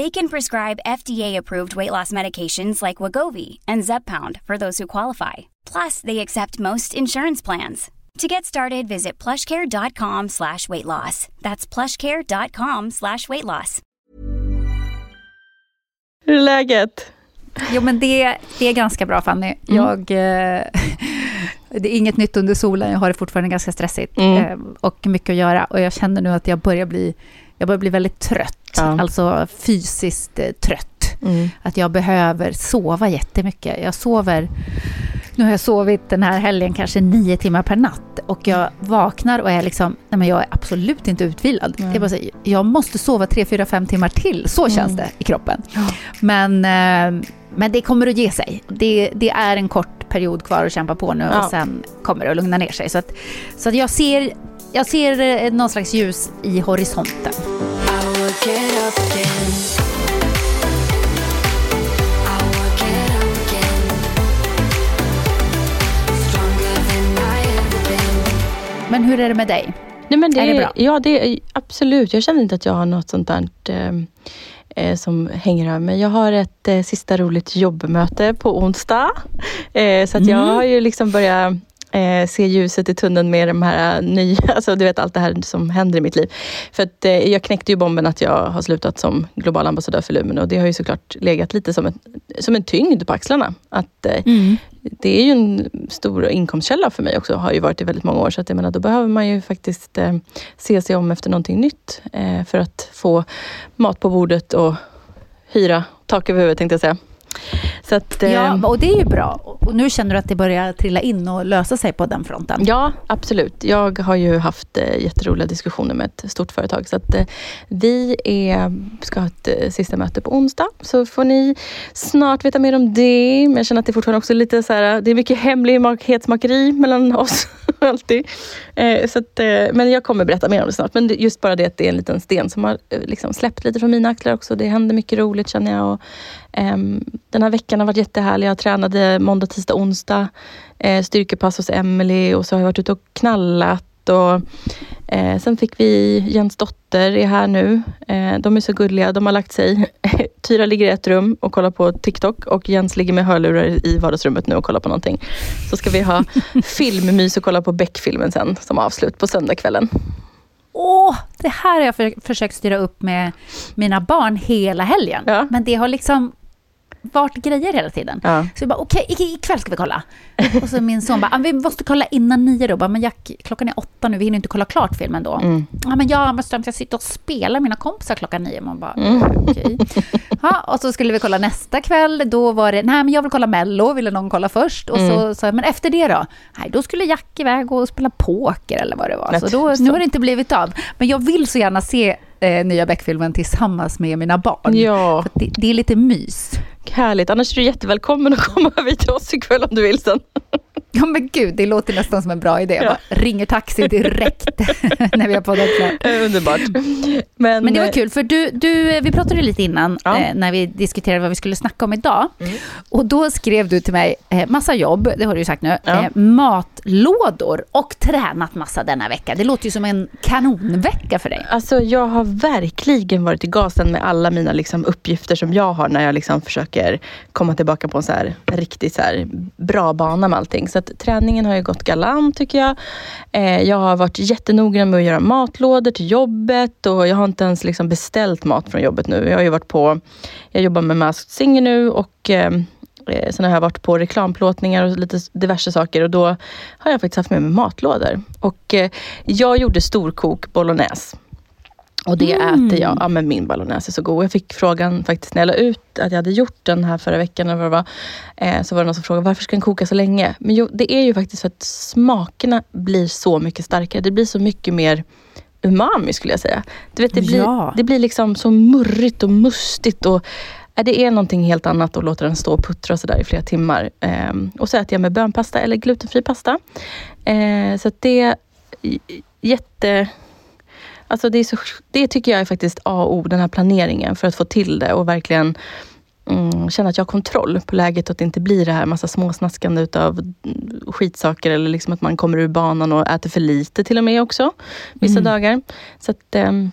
They can prescribe FDA-approved weight loss medications like Wagovi and Zepbound for those who qualify. Plus, they accept most insurance plans. To get started, visit plushcare.com slash weight loss. That's plushcare.com slash weight loss. Hur är läget? Jo, men det, det är ganska bra, Fanny. Mm. Jag, eh, det är inget nytt under solen. Jag har det fortfarande ganska stressigt Mm. eh, och mycket att göra. Och jag känner nu att jag börjar bli, jag börjar bli väldigt trött. Ja. Alltså fysiskt eh, trött. Mm. Att jag behöver sova jättemycket. Jag sover... Nu har jag sovit den här helgen kanske nio timmar per natt. Och jag vaknar och är liksom... Nej, men jag är absolut inte utvilad. Nej. Jag, bara säger, jag måste sova tre, fyra, fem timmar till. Så känns det i kroppen. Men, eh, men det kommer att ge sig. Det, det är en kort period kvar att kämpa på nu Ja. och sen kommer det att lugna ner sig. Så, att, så att jag ser, jag ser eh, någon slags ljus i horisonten. Men hur är det med dig? Nej, men det Är det bra? Ja, det absolut. Jag känner inte att jag har något sånt där eh, eh, som hänger över mig. Jag har ett eh, sista roligt jobbmöte på onsdag. Eh, så att jag Mm. har ju liksom börjat eh, se ljuset i tunneln med de här nya, alltså du vet allt det här som händer i mitt liv. För att eh, jag knäckte ju bomben att jag har slutat som global ambassadör för Lumen och det har ju såklart legat lite som, ett, som en tyngd på axlarna. Att eh, det är ju en stor inkomstkälla för mig också, har ju varit i väldigt många år. Så att jag menar, då behöver man ju faktiskt eh, se sig om efter någonting nytt eh, för att få mat på bordet och hyra, tak över huvudet tänkte jag säga. Att, Ja, och det är ju bra. Och nu känner du att det börjar trilla in och lösa sig på den fronten? Ja, absolut. Jag har ju haft eh, jätteroliga diskussioner med ett stort företag. Så att, eh, vi är, ska ha ett eh, sista möte på onsdag. Så får ni snart veta mer om det. Men jag känner att det fortfarande också lite så här, det är mycket hemlighetsmakeri mellan oss. alltid. Så att, men jag kommer berätta mer om det snart. Men just bara det att det är en liten sten som har liksom släppt lite från mina axlar också. Det händer mycket roligt känner jag. Och, ehm, den här veckan har varit jättehärlig. Jag tränade måndag, tisdag, onsdag. Eh, styrkepass hos Emily och så har jag varit ute och knallat. Och, eh, sen fick vi Jens dotter är här nu. Eh, de är så gulliga. De har lagt sig. Tyra ligger i ett rum och kollar på TikTok och Jens ligger med hörlurar i vardagsrummet nu och kollar på någonting. Så ska vi ha filmmys och kolla på Beck-filmen sen som avslut på söndagskvällen. Åh, det här har jag för, försökt styra upp med mina barn hela helgen. Ja. Men det har liksom varit grejer hela tiden. Ja. Så jag bara, okej, okay, ikväll ska vi kolla. Och så min son bara, ah, vi måste kolla innan nio då. Bara, men Jack, klockan är åtta nu, vi hinner inte kolla klart filmen då. Mm. Ja, men jag måste jag sitta och spela med mina kompisar klockan nio. Man bara, Mm. okej. Ja, och så skulle vi kolla nästa kväll. Då var det, nej men jag vill kolla Mello, ville någon kolla först. Och Mm. så sa jag, men efter det då? Nej, då skulle Jack iväg och spela poker eller vad det var. Så då, nu har det inte blivit av. Men jag vill så gärna se eh, nya Beck-filmen tillsammans med mina barn. Ja, det, det är lite mys. härligt. Annars är du jättevälkommen att komma över till oss ikväll om du vill sen. Ja men gud, det låter nästan som en bra idé. Jag Ja. bara ringer taxi direkt när vi har poddat klart. Eh, Underbart. Men, Men det var eh, kul, för du, du, vi pratade lite innan Ja. eh, när vi diskuterade vad vi skulle snacka om idag. Mm. Och då skrev du till mig, eh, massa jobb, det har du ju sagt nu, Ja. eh, matlådor och tränat massa denna vecka. Det låter ju som en kanonvecka för dig. Alltså jag har verkligen varit i gasen med alla mina liksom, uppgifter som jag har när jag liksom försöker komma tillbaka på en så här, riktigt så här, bra bana med allting. Så att träningen har ju gått galant tycker jag. Eh, jag har varit jättenoggrann med att göra matlådor till jobbet och jag har inte ens liksom beställt mat från jobbet nu. Jag har ju varit på, jag jobbar med Masked Singer nu och eh, eh Sen har jag varit på reklamplåtningar och lite diverse saker och då har jag faktiskt haft med mig matlådor. Och eh, jag gjorde storkok bolognese. Och det Mm. äter jag. Ja, men min bolognese är så god. Jag fick frågan faktiskt när jag la ut att jag hade gjort den här förra veckan. Eller vad det var, eh, så var det någon som frågade varför ska den koka så länge? Men jo, det är ju faktiskt för att smakerna blir så mycket starkare. Det blir så mycket mer umami skulle jag säga. Du vet, det, blir, Ja. det blir liksom så murrigt och mustigt. Och, eh, det är någonting helt annat att låta den stå och puttra sådär i flera timmar. Ehm, och så äter jag med bönpasta eller glutenfri pasta. Eh, så att det är jätte... Alltså det, är så, det tycker jag är faktiskt A och O, den här planeringen för att få till det och verkligen mm, känna att jag har kontroll på läget och att det inte blir det här massa småsnaskande utav mm, skitsaker eller liksom att man kommer ur banan och äter för lite till och med också vissa dagar. Så att ehm,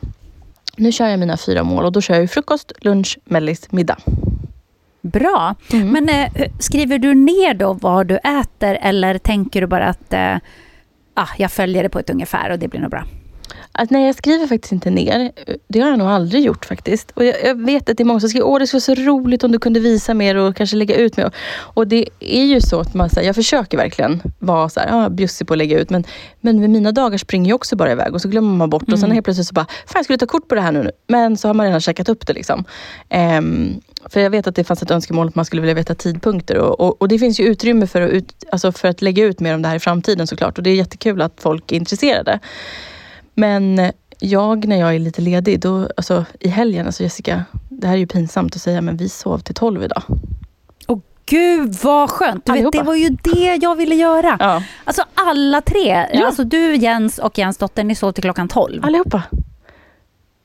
nu kör jag mina fyra mål och då kör jag frukost, lunch, mellis, middag. Bra. Mm. Men eh, skriver du ner då vad du äter eller tänker du bara att eh, ah, jag följer det på ett ungefär och det blir nog bra? Att nej, jag skriver faktiskt inte ner. Det har jag nog aldrig gjort faktiskt. Och jag, jag vet att det är många som skriver, åh det skulle vara så roligt om du kunde visa mer och kanske lägga ut mer. Och det är ju så att man, så här, jag försöker verkligen vara så här, ja, bjussig på att lägga ut. Men, men med mina dagar springer ju också bara iväg och så glömmer man bort. Och sen helt plötsligt så bara, fan jag skulle ta kort på det här nu. Men så har man redan checkat upp det liksom. Ehm, för jag vet att det fanns ett önskemål att man skulle vilja veta tidpunkter. Och, och, och det finns ju utrymme för att, ut, alltså för att lägga ut mer om det här i framtiden såklart. Och det är jättekul att folk är intresserade. Men jag, när jag är lite ledig, då, alltså, i helgen, alltså Jessica, det här är ju pinsamt att säga, men vi sov till tolv idag. Åh gud vad skönt! Du vet, det var ju det jag ville göra. Ja. Alltså alla tre, Ja. alltså du, Jens och Jens dotter, ni sov till klockan 12. Allihopa.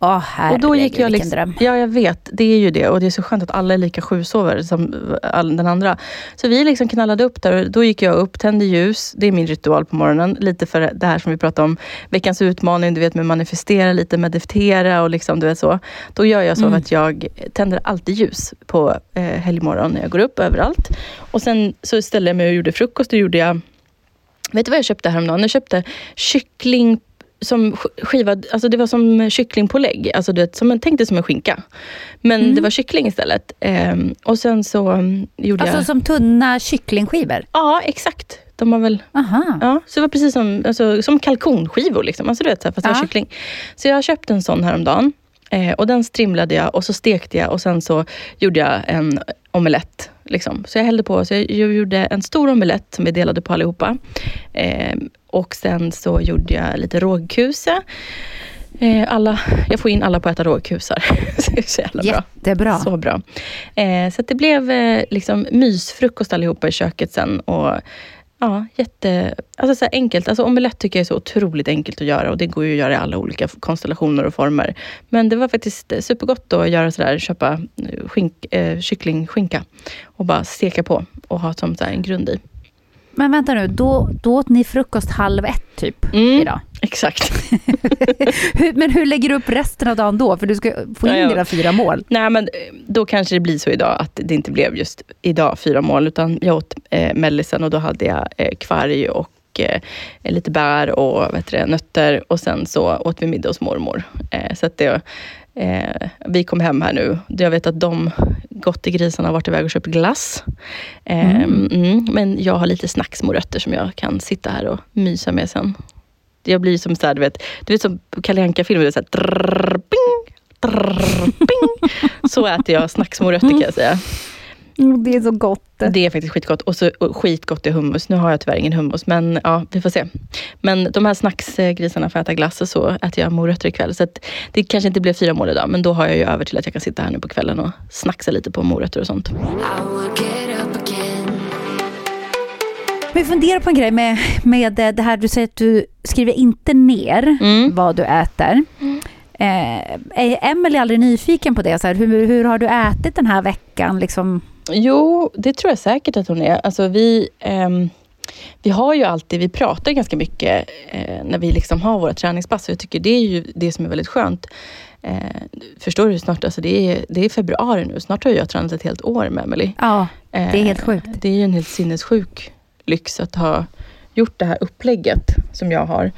Åh herregud, Och då gick jag liksom, dröm. Ja, jag vet. Det är ju det. Och det är så skönt att alla är lika sjusovare som all, den andra. Så vi liksom knallade upp där. och Då gick jag upp, tände ljus. Det är min ritual på morgonen. Lite för det här som vi pratade om. Veckans utmaning, du vet med manifestera lite, meditera och liksom, du vet så. Då gör jag så Mm. att jag tänder alltid ljus på eh, helgmorgon när jag går upp överallt. Och sen så ställde jag mig och gjorde frukost. Då gjorde jag Vet du vad jag köpte häromdagen? Jag köpte kyckling som sk- skivad, alltså det var som kycklingpålägg. Alltså du vet, som en, tänk dig som en skinka. Men Mm. det var kyckling istället. Ehm, och sen så um, gjorde Alltså jag... som tunna kycklingskivor? Ja, exakt. De har väl... Aha. Ja, så det var precis som, alltså, som kalkonskivor. Liksom. Alltså, du vet, fast det var Ja. kyckling. Så jag köpte en sån häromdagen. Eh, och den strimlade jag och så stekte jag och sen så gjorde jag en omelett. Liksom. Så jag hällde på, så jag, jag gjorde en stor omelett som vi delade på allihopa. Eh, och sen så gjorde jag lite rågkuse. Eh, alla, jag får in alla på att äta rågkusar. Så det är så jävla bra. Jättebra. Så bra. Eh, så det blev eh, liksom mysfrukost allihopa i köket sen. Och, ja, jätte, alltså så enkelt. Alltså omelett tycker jag är så otroligt enkelt att göra och det går ju att göra i alla olika konstellationer och former. Men det var faktiskt supergott att göra sådär, köpa skink, eh, kycklingskinka och bara steka på och ha som så här en grund i. Men vänta nu, då, då åt ni frukost halv ett typ Mm. idag. Exakt. Men hur lägger du upp resten av dagen då? För du ska få in Ja, ja. dina fyra mål. Nej, men eh, då kanske det blir så idag att det inte blev just idag fyra mål, utan jag åt eh, mellisen och då hade jag eh, kvarg och eh, lite bär och vet det, nötter och sen så åt vi middag hos mormor. Eh, så att det, eh, vi kom hem här nu. Jag vet att de grisarna har varit iväg och köpt glass. Eh, mm. men jag har lite snacksmorötter som jag kan sitta här och mysa med sen. Jag blir som så här, du vet, du vet som Kalle är så här, ping, ping. Så äter jag snacksmorötter kan jag säga. Mm, Det är så gott. Det är faktiskt skitgott. Och så och skitgott i hummus. Nu har jag tyvärr ingen hummus, men ja, vi får se. Men de här snacksgrisarna får äta glass och så äter jag morötter ikväll. Så att det kanske inte blir fyra mål idag, men då har jag ju över till att jag kan sitta här nu på kvällen och snacksa lite på morötter och sånt. Men fundera på en grej med, med det här du säger att du skriver inte ner Mm. vad du äter. Eh, är Emelie aldrig nyfiken på det? Så här, hur, hur har du ätit den här veckan? Liksom? Jo, det tror jag säkert att hon är. Alltså vi, ehm, vi har ju alltid, vi pratar ganska mycket eh, när vi liksom har våra träningspass. Och jag tycker det är ju det som är väldigt skönt. Eh, förstår du snart, alltså det är, det är februari nu. Snart har jag tränat ett helt år med Emily. Ja, det är helt Eh, sjukt. Det är ju en helt sinnessjuk lyx att ha gjort det här upplägget som jag har.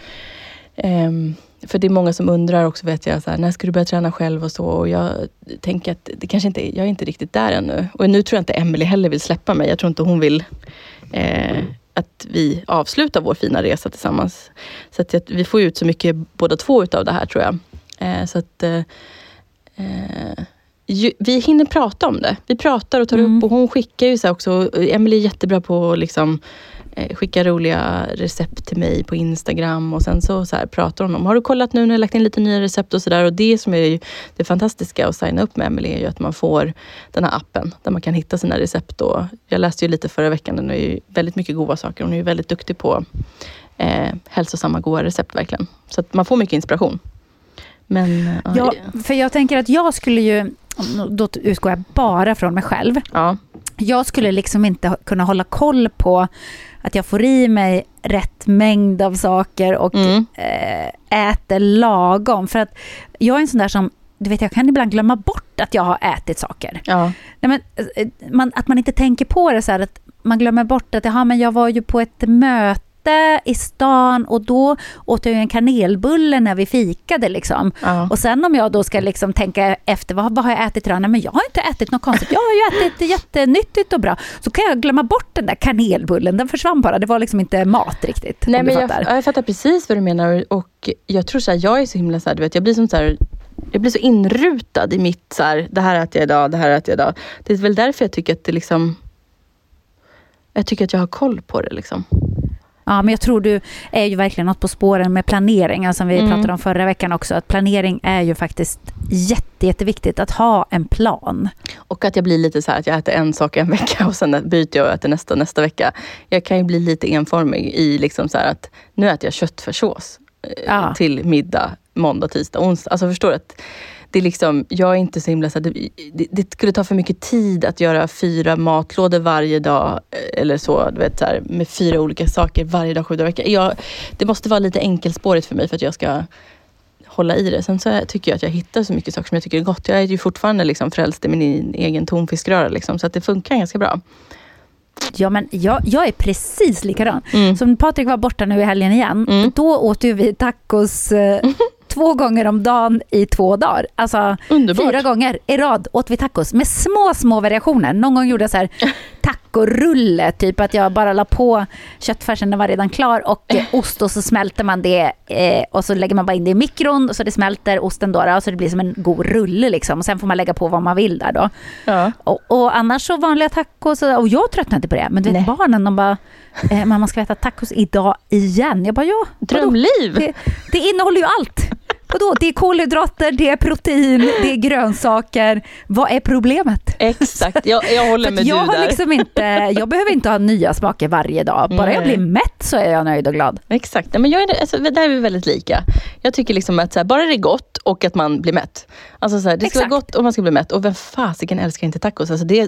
För det är många som undrar också, vet jag, så här, när ska du börja träna själv och så. Och jag tänker att det kanske inte, jag är inte riktigt där ännu. Och nu tror jag inte Emelie heller vill släppa mig. Jag tror inte hon vill eh, att vi avslutar vår fina resa tillsammans. Så att vi får ut så mycket båda två utav det här tror jag. Eh, så att eh, eh ju, vi hinner prata om det. Vi pratar och tar mm. upp och hon skickar ju så också. Emelie är jättebra på att liksom Eh, skickar roliga recept till mig på Instagram och sen så, så här, pratar hon om, har du kollat nu när jag lagt in lite nya recept och sådär. Och det som är det fantastiska att signa upp med Emelie är ju att man får den här appen där man kan hitta sina recept. Och jag läste ju lite förra veckan, den är ju väldigt mycket goda saker. Hon är ju väldigt duktig på eh, hälsosamma, goda recept verkligen. Så att man får mycket inspiration. Men, ja, för jag tänker att jag skulle ju, då utgår jag bara från mig själv. Ja. Jag skulle liksom inte kunna hålla koll på att jag får i mig rätt mängd av saker och mm. äh, äter lagom. För att jag är en sån där som, du vet jag kan ibland glömma bort att jag har ätit saker. Ja. Nej, men, eh, man, att man inte tänker på det så här, att man glömmer bort att aha, men jag var ju på ett möte ute i stan och då åt jag en kanelbulle när vi fikade. Liksom. Ja. Och sen om jag då ska liksom tänka efter, vad, vad har jag ätit idag? Nej, men jag har inte ätit något konstigt. Jag har ju ätit jättenyttigt och bra. Så kan jag glömma bort den där kanelbullen. Den försvann bara. Det var liksom inte mat riktigt. Nej, men jag, jag fattar precis vad du menar. Och jag tror så här, jag är så himla så här, du vet, jag blir som så här, jag blir så inrutad i mitt, så här, det här äter jag idag, det här äter jag idag. Det är väl därför jag tycker att det liksom, jag tycker att jag har koll på det. Liksom. Ja, men jag tror du är ju verkligen något på spåren med planering, som vi mm. pratade om förra veckan också. Att planering är ju faktiskt jätte, jätteviktigt, att ha en plan. Och att jag blir lite så här att jag äter en sak en vecka och sen byter jag och äter nästa nästa vecka. Jag kan ju bli lite enformig i liksom så att nu äter jag köttfärssås eh, ja. till middag måndag, tisdag, onsdag. Alltså förstår du? Att det liksom, jag är inte så himla... Så det, det, det, skulle ta för mycket tid att göra fyra matlådor varje dag. Eh, eller så, du vet, så här, med fyra olika saker varje dag, sju dagar i veckan. Det måste vara lite enkelspårigt för mig för att jag ska hålla i det. Sen så tycker jag att jag hittar så mycket saker som jag tycker är gott. Jag är ju fortfarande liksom frälst i min egen tonfiskröra. Liksom, så att det funkar ganska bra. Ja, men jag, jag är precis likadan. Mm. Som Patrik var borta nu i helgen igen, mm. då åt ju vi tacos eh, två gånger om dagen i två dagar. Alltså Underbart. fyra gånger i rad åt vi tacos med små, små variationer. Någon gång gjorde jag så här tacorulle, typ att jag bara la på köttfärsen, den var redan klar och ost och så smälter man det eh, och så lägger man bara in det i mikron så det smälter osten då, då så det blir som en god rulle liksom. Och sen får man lägga på vad man vill där då. Ja. Och, och, annars så vanliga tacos och jag tröttnar inte på det. Men du vet barnen, de bara eh, mamma ska äta tacos idag igen. Jag bara ja. Drömliv! Det, det innehåller ju allt. Vadå? Det är kolhydrater, det är protein, det är grönsaker. Vad är problemet? Exakt, jag, jag håller med jag du där. Liksom inte, jag behöver inte ha nya smaker varje dag. Bara Nej. jag blir mätt så är jag nöjd och glad. Exakt, men jag är, alltså, där är vi väldigt lika. Jag tycker liksom att här, bara det är gott och att man blir mätt. Alltså så här, det ska Exakt. vara gott och man ska bli mätt. Och vem fasiken älskar inte tacos? Alltså det,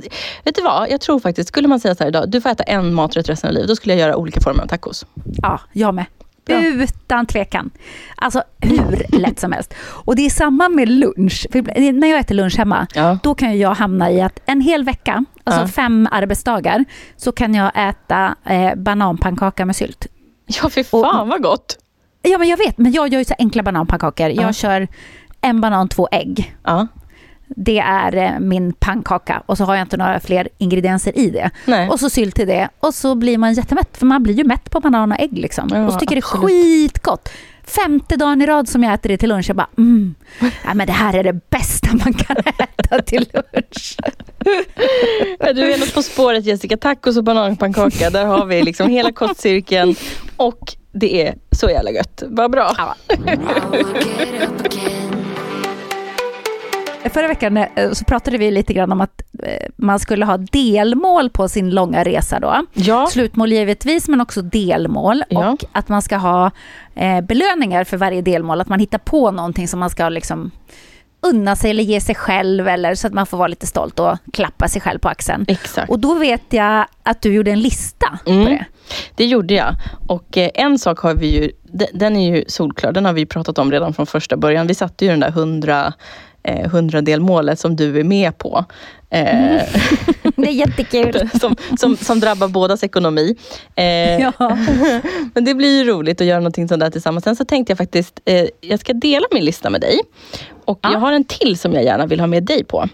vet du vad? Jag tror faktiskt, skulle man säga så här idag, du får äta en maträtt resten av livet, då skulle jag göra olika former av tacos. Ja, jag med. Bra. Utan tvekan. Alltså hur lätt som helst. Och det är samma med lunch. För när jag äter lunch hemma, ja. då kan jag hamna i att en hel vecka, alltså ja. fem arbetsdagar, så kan jag äta eh, bananpannkaka med sylt. Ja, för fan och, vad gott! Ja, men jag vet. Men jag gör ju så enkla bananpannkakor. Jag kör en banan, två ägg. Det är eh, min pannkaka och så har jag inte några fler ingredienser i det. Nej. Och så sylt till det och så blir man jättemätt för man blir ju mätt på banan och ägg liksom. Ja, och så tycker absolut. det är skitgott. Femte dagen i rad som jag äter det till lunch, jag bara mm, ja, men det här är det bästa man kan äta till lunch. Du är något på spåret Jessica, tacos och bananpannkaka, där har vi liksom hela kostcirkeln och det är så jävla gött. Vad bra. Ja. Förra veckan eh, så pratade vi lite grann om att eh, man skulle ha delmål på sin långa resa då. Ja. Slutmål givetvis, men också delmål. Ja. Och att man ska ha eh, belöningar för varje delmål. Att man hittar på någonting som man ska liksom unna sig eller ge sig själv eller så att man får vara lite stolt och klappa sig själv på axeln. Exakt. Och då vet jag att du gjorde en lista mm. på det. Det gjorde jag. Och en sak har vi ju, den är ju solklar, den har vi pratat om redan från första början. Vi satte ju den där 100 eh, hundradelmålet som du är med på. Eh, Det är jättekul. som, som, som drabbar bådas ekonomi. Eh, Ja. Men det blir ju roligt att göra någonting sånt där tillsammans. Sen så tänkte jag faktiskt, eh, jag ska dela min lista med dig. Och jag har en till som jag gärna vill ha med dig på.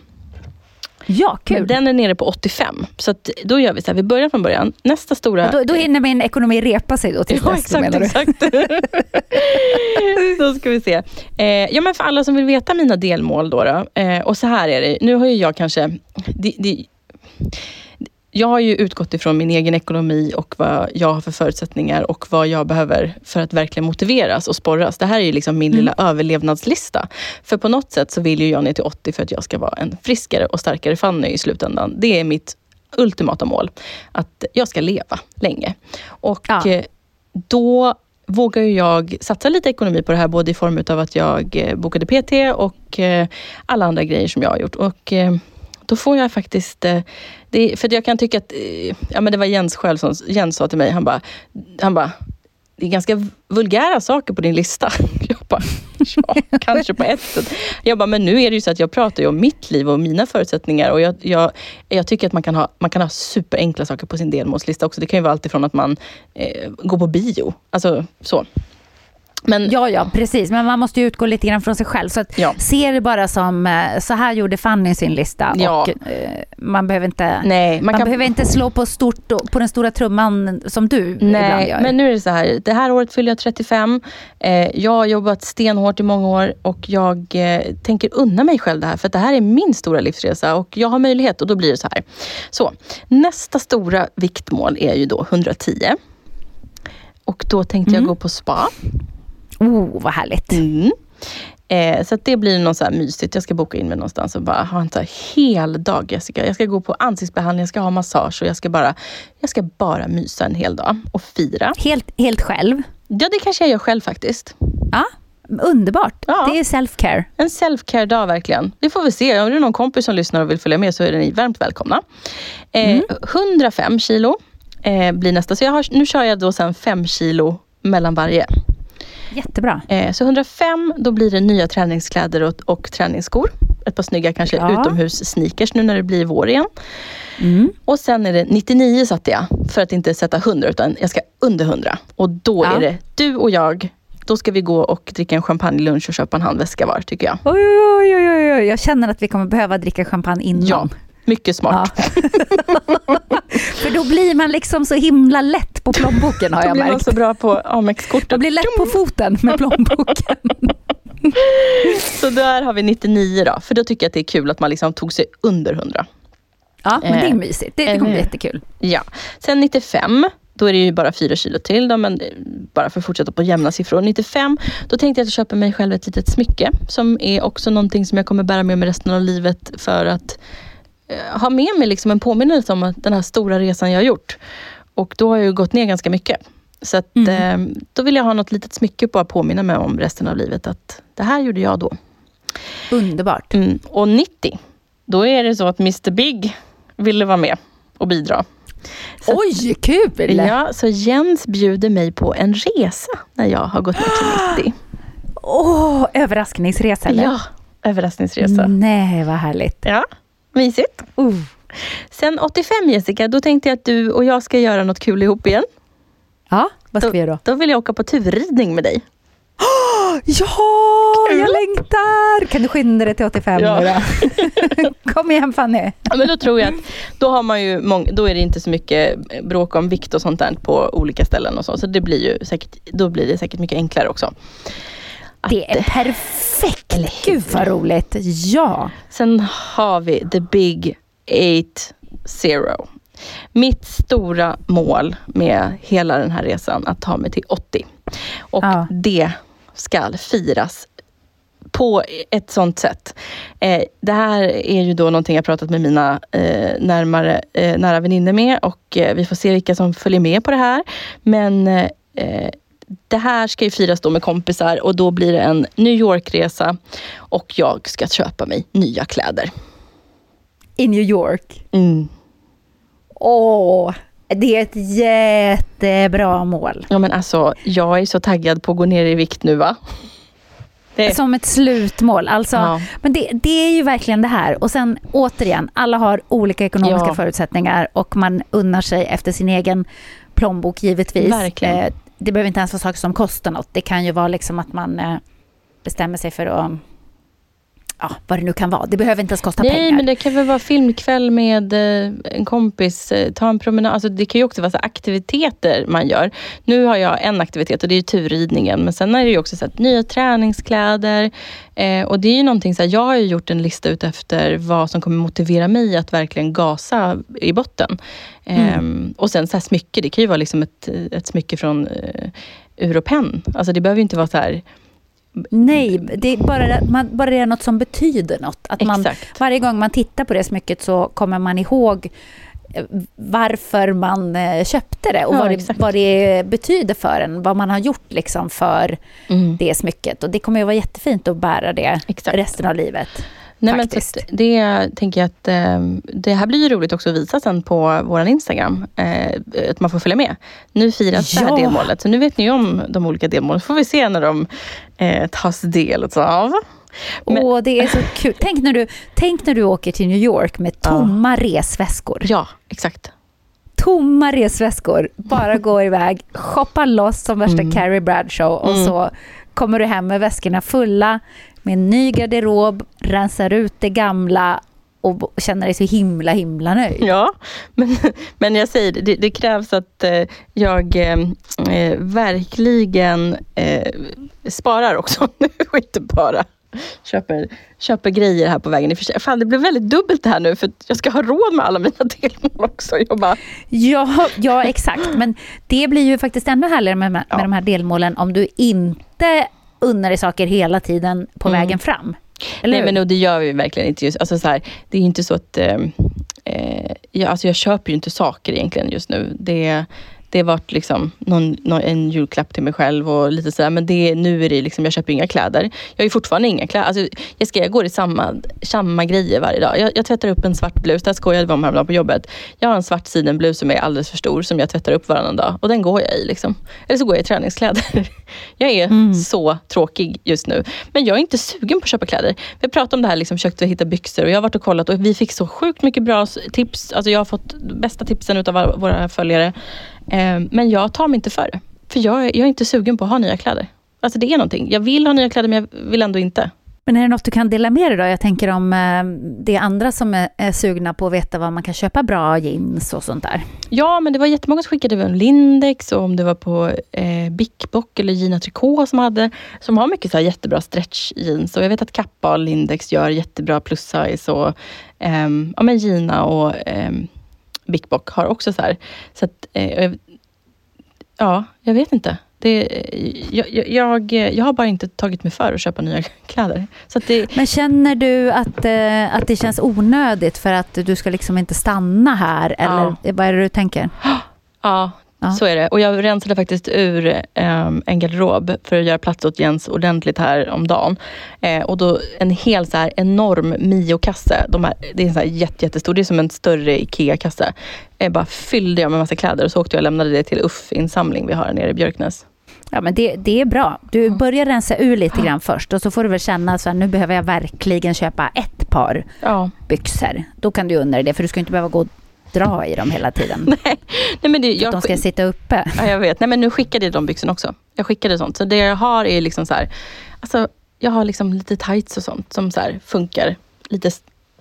Ja, Men kul. den är nere på 85. Så då gör vi så här, vi börjar från början. Nästa stora... Då, då hinner min ekonomi repa sig då till Ja, dess, exakt, exakt. då ska vi se. Eh, ja, men för alla som vill veta mina delmål då. då eh, och så här är det. Nu har ju jag kanske... Det, det, jag har ju utgått ifrån min egen ekonomi och vad jag har för förutsättningar och vad jag behöver för att verkligen motiveras och sporras. Det här är ju liksom min lilla överlevnadslista. För på något sätt så vill ju jag ner till 80 för att jag ska vara en friskare och starkare Fanny i slutändan. Det är mitt ultimata mål. Att jag ska leva länge. Och Ja. eh, då vågar jag satsa lite ekonomi på det här, både i form av att jag eh, bokade PT och eh, alla andra grejer som jag har gjort. Och då får jag faktiskt... eh, Det, för jag kan tycka att... eh, Ja, men det var Jens själv som Jens sa till mig, han bara, han bara det är ganska vulgära saker på din lista. Jag bara, ja, kanske på ett sätt. Jag bara, men nu är det ju så att jag pratar ju om mitt liv och mina förutsättningar. Och jag, jag, jag tycker att man kan, ha, man kan ha superenkla saker på sin delmålslista också. Det kan ju vara allt ifrån att man eh, går på bio. Alltså så. Men Ja, ja, precis. Men man måste ju utgå lite grann från sig själv. Så att Ja. se det bara som, eh, så här gjorde Fanny sin lista. Ja. Och, eh, man behöver inte, nej, man man kan... behöver inte slå på, stort, på den stora trumman som du ibland Nej, gör. men nu är det så här. Det här året fyller jag 35. Eh, jag har jobbat stenhårt i många år och jag tänker unna mig själv det här. För att det här är min stora livsresa och jag har möjlighet och då blir det så här. Så, nästa stora viktmål är ju då 110. Och då tänkte jag gå på spa. Oh, vad härligt. Mm. Eh, så det blir något så mysigt. Jag ska boka in mig någonstans och bara ha en så hel dag Jessica. Jag ska gå på ansiktsbehandling, jag ska ha massage och jag ska bara, jag ska bara mysa en hel dag och fira. Helt, helt själv. Ja, det kanske jag gör själv faktiskt. Ja, underbart. Ja. Det är self-care. En self-care-dag verkligen. Vi får väl se. Om det är någon kompis som lyssnar och vill följa med så är ni varmt välkomna. Eh, 105 kilo eh, blir nästa. Så har, nu kör jag då sen 5 kilo mellan varje. Jättebra. Eh, så 105, då blir det nya träningskläder och, och träningsskor. Ett par snygga kanske Ja. utomhus-sneakers nu när det blir vår igen. Mm. Och sen är det 99 satte jag, för att inte sätta 100 utan jag ska under 100. Och då Ja. är det du och jag, då ska vi gå och dricka en champagnelunch och köpa en handväska var tycker jag. Oj, oj, oj, oj, oj. Jag känner att vi kommer behöva dricka champagne innan. Ja, mycket smart. Ja. För då blir man liksom så himla lätt på plånboken har Då jag blir man märkt. så bra på Amex-kortet. Man blir lätt på foten med plånboken. Så där har vi 99 då, för då tycker jag att det är kul att man liksom tog sig under 100. Ja, men det är Eh, mysigt. Det, det kommer bli jättekul. Ja. Sen 95, då är det ju bara 4 kilo till då, men bara för att fortsätta på jämna siffror. 95, då tänkte jag att jag köper mig själv ett litet smycke som är också någonting som jag kommer bära med mig resten av livet för att ha med mig liksom en påminnelse om att den här stora resan jag har gjort. Och då har jag ju gått ner ganska mycket. Så att, eh, då vill jag ha något litet smycke på att påminna mig om resten av livet att det här gjorde jag då. Underbart. Mm. Och 90, då är det så att Mr Big ville vara med och bidra. Så Oj, kul! Ja, så Jens bjuder mig på en resa när jag har gått ner till 90. Åh, överraskningsresa eller? Ja, överraskningsresa. Nej, vad härligt. Ja, mysigt. Uh. Sen 85 Jessica, då tänkte jag att du och jag ska göra något kul ihop igen. Ja, vad ska vi göra då? Då vill jag åka på turridning med dig. Ja, jag längtar! Kan du skynda dig till 85 Ja. då? Kom igen Fanny. Ja, men då tror jag att då, har man ju mång- då är det inte så mycket bråk om vikt och sånt där på olika ställen och så. Så det blir ju säkert, då blir det säkert mycket enklare också. Det är perfekt! Gud vad roligt. Ja. Sen har vi the big eight zero. Mitt stora mål med hela den här resan, att ta mig till 80. Och Ja. det ska firas på ett sånt sätt. Eh, det här är ju då någonting jag pratat med mina eh, närmare, eh, nära vänner med och eh, vi får se vilka som följer med på det här. Men eh, det här ska ju firas då med kompisar och då blir det en New York-resa och jag ska köpa mig nya kläder. I New York. Mm. Åh, det är ett jättebra mål. Ja men alltså, jag är så taggad på att gå ner i vikt nu va? Det, Som ett slutmål. Alltså, Ja. Men det, det är ju verkligen det här. Och sen återigen, alla har olika ekonomiska Ja. förutsättningar och man unnar sig efter sin egen plånbok givetvis. Verkligen. Eh, det behöver inte ens vara saker som kostar något. Det kan ju vara liksom att man eh, bestämmer sig för att Ja, vad det nu kan vara. Det behöver inte ens kosta Nej, pengar. men det kan väl vara filmkväll med eh, en kompis, eh, ta en promenad. Alltså, det kan ju också vara så aktiviteter man gör. Nu har jag en aktivitet och det är ju turridningen. Men sen är det ju också så här, nya träningskläder. Eh, och det är ju någonting, så här, jag har ju gjort en lista ut efter vad som kommer motivera mig att verkligen gasa i botten. Ehm, och sen så här smycke, det kan ju vara liksom ett, ett smycke från eh, ur och penn. Alltså det behöver ju inte vara så här, Nej, det är bara, man, bara det är något som betyder något. Att man, Exakt. varje gång man tittar på det smycket så kommer man ihåg eh, varför man eh, köpte det och Ja, vad, det, vad det betyder för en. Vad man har gjort liksom för Mm. det smycket. Och det kommer ju vara jättefint att bära det Exakt. resten av livet. Nej, men så det tänker jag att eh, det här blir ju roligt också att visa sen på vår Instagram. Eh, att man får följa med. Nu firas det Ja. här delmålet, så nu vet ni om de olika delmålen. Får vi se när de eh, tas del av. Men- Åh, det är så kul. Tänk när, du, tänk när du åker till New York med tomma resväskor. Ja, exakt. tomma resväskor, bara går iväg, shoppar loss som värsta Mm. Carrie Bradshaw och så kommer du hem med väskorna fulla med en ny garderob, rensar ut det gamla och känner dig så himla himla nöjd. Ja, men, men jag säger det, det, krävs att eh, jag eh, eh, verkligen eh, sparar också. och inte bara köper, köper grejer här på vägen. Fan, det blev väldigt dubbelt det här nu för jag ska ha råd med alla mina delmål också. Jag bara, Ja, ja, exakt. Men det blir ju faktiskt ännu härligare med, med Ja. de här delmålen om du inte unnar dig saker hela tiden på Mm. vägen fram. Eller Nej hur? men och det gör vi verkligen inte. Just, alltså så här, det är inte så att... Eh, eh, jag, alltså jag köper ju inte saker egentligen just nu. Det, det varit liksom någon, någon, en julklapp till mig själv och lite sådär. Men det, nu är det liksom, jag köper inga kläder. Jag har fortfarande inga kläder. Alltså, jag, ska, jag går i samma, samma grejer varje dag. Jag, jag tvättar upp en svart blus. Där skojade vi om häromdagen på jobbet. Jag har en svart sidenblus som är alldeles för stor som jag tvättar upp varannan dag. Och den går jag i. Liksom. Eller så går jag i träningskläder. Jag är så tråkig just nu. Men jag är inte sugen på att köpa kläder. Vi pratat om det här, liksom, försökt att hitta byxor och jag har varit och kollat och vi fick så sjukt mycket bra tips. Alltså jag har fått bästa tipsen utav alla våra följare. Eh, men jag tar mig inte för det. För jag, är- jag är inte sugen på att ha nya kläder. Alltså det är någonting. Jag vill ha nya kläder men jag vill ändå inte. Men är det något du kan dela med dig då? Jag tänker om eh, det är andra som är, sugna på att veta var man kan köpa bra jeans och sånt där. Ja, men det var jättemånga som skickade om Lindex och om det var på eh, Bic Bock eller Gina Tricot som hade, som har mycket så här jättebra stretch jeans. Och jag vet att Kappa och Lindex gör jättebra plus size och ehm, ja, men Gina och ehm, Bic Bock har också så här. Så att, eh, ja, jag vet inte. Det, jag, jag, jag, jag har bara inte tagit mig för att köpa nya kläder. Så det, Men känner du att, eh, att det känns onödigt för att du ska liksom inte stanna här? Eller vad är det du tänker? Ja, Ja. så är det. Och jag rensade faktiskt ur ehm, en garderob för att göra plats åt Jens ordentligt här om dagen. Eh, och då en hel så här enorm Mio-kasse. De här, det är en så här jätte, jättestor, det är som en större IKEA-kasse. Eh, bara fyllde jag med massa kläder och så åkte jag och lämnade det till UFF-insamling vi har nere i Björknäs. Ja, men det, det är bra. Du börjar rensa ur lite grann först och så får du väl känna så här, nu behöver jag verkligen köpa ett par Ja. byxor. Då kan du dig det, för du ska inte behöva gå dra i dem hela tiden. Nej, nej men det, jag, de ska sitta uppe. Ja, jag vet. Nej, men nu skickade jag de byxorna också. Jag skickade sånt. Så det jag har är liksom så här, alltså, jag har liksom lite tights och sånt som så funkar. Lite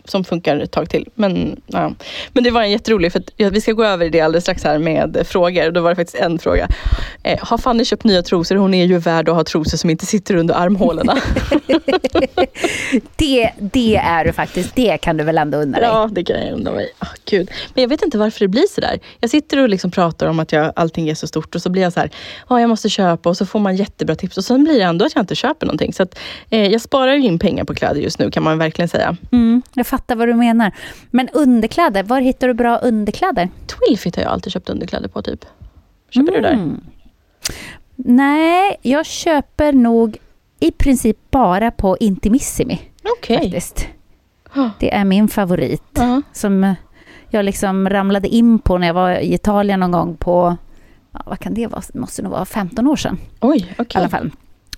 som funkar ett tag till. Men, ja. men det var en jätterolig, för att, ja, vi ska gå över i det alldeles strax här med eh, frågor. Och Då var det faktiskt en fråga. Eh, har Fanny köpt nya trosor? Hon är ju värd att ha trosor som inte sitter under armhålorna. Det, det är du faktiskt. Det kan du väl ändå unna dig. Ja, det kan jag undra mig. Oh, Gud. Men jag vet inte varför det blir så där. Jag sitter och liksom pratar om att jag, allting är så stort och så blir jag så här, ja jag måste köpa och så får man jättebra tips och sen blir det ändå att jag inte köper någonting. Så att, eh, jag sparar ju in pengar på kläder just nu kan man verkligen säga. Mm, jag fattar vad du menar. Men underkläder, var hittar du bra underkläder? Twilfit har jag alltid köpt underkläder på typ. Köper du där? Mm. Nej, jag köper nog i princip bara på Intimissimi. Okej. Faktiskt. Ja. Det är min favorit. Ja. Som jag liksom ramlade in på när jag var i Italien någon gång på, ja, vad kan det vara, Det måste nog vara 15 år sedan Oj, i okej. alla fall.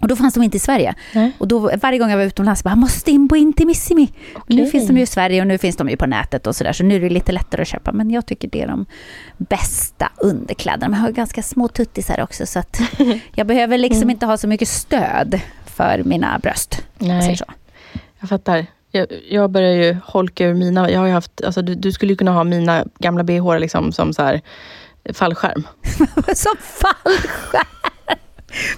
Och då fanns de inte i Sverige. Nej. Och då, varje gång jag var utomlands, bara, jag måste in på Intimissimi. Men nu finns de ju i Sverige och nu finns de ju på nätet och sådär. Så nu är det lite lättare att köpa. Men jag tycker det är de bästa underkläderna. Men jag har ganska små tuttisar också. Så att jag behöver liksom Mm. inte ha så mycket stöd för mina bröst. jag Nej. så. Jag fattar. Jag, jag börjar ju holka ur mina. Jag har haft, alltså, du, du skulle ju kunna ha mina gamla bh liksom, som så här, fallskärm. Som fallskärm.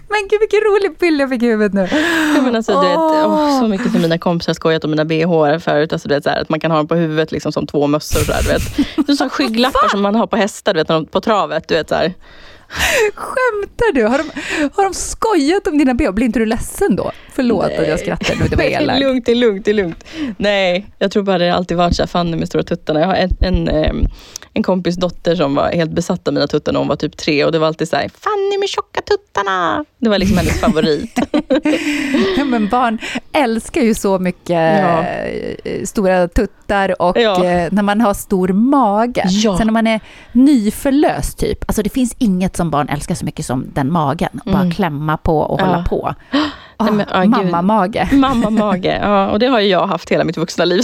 Men gud vilken rolig bild jag fick i huvudet nu. Ja, men alltså, du vet, åh, så mycket som mina kompisar skojat om mina bh förut. Alltså, du vet, så här, att man kan ha dem på huvudet liksom, som två mössor. Så här, du vet. Det är som skygglappar som man har på hästar du vet, när de- på travet. Du vet, så här. Skämtar du? Har de, har de skojat om dina bh? Blir inte du ledsen då? Förlåt att jag skrattar nu, det var Det är elakt. lugnt, det är lugnt, det är lugnt. Nej, jag tror bara det har alltid varit så här Fanny med stora tuttarna. Jag har en, en, ehm, en kompis dotter som var helt besatt av mina tuttar när hon var typ tre och det var alltid så här, Fanny med tjocka tuttarna. Det var liksom hennes favorit. Ja, men barn älskar ju så mycket Ja. eh, stora tuttar och Ja. eh, när man har stor mage. Ja. Sen när man är nyförlöst typ, alltså det finns inget som barn älskar så mycket som den magen. Bara klämma på och Mm. Ja. hålla på. Nej, men, gud. Mamma-mage. Mamma mage, ja, och det har ju jag haft hela mitt vuxna liv.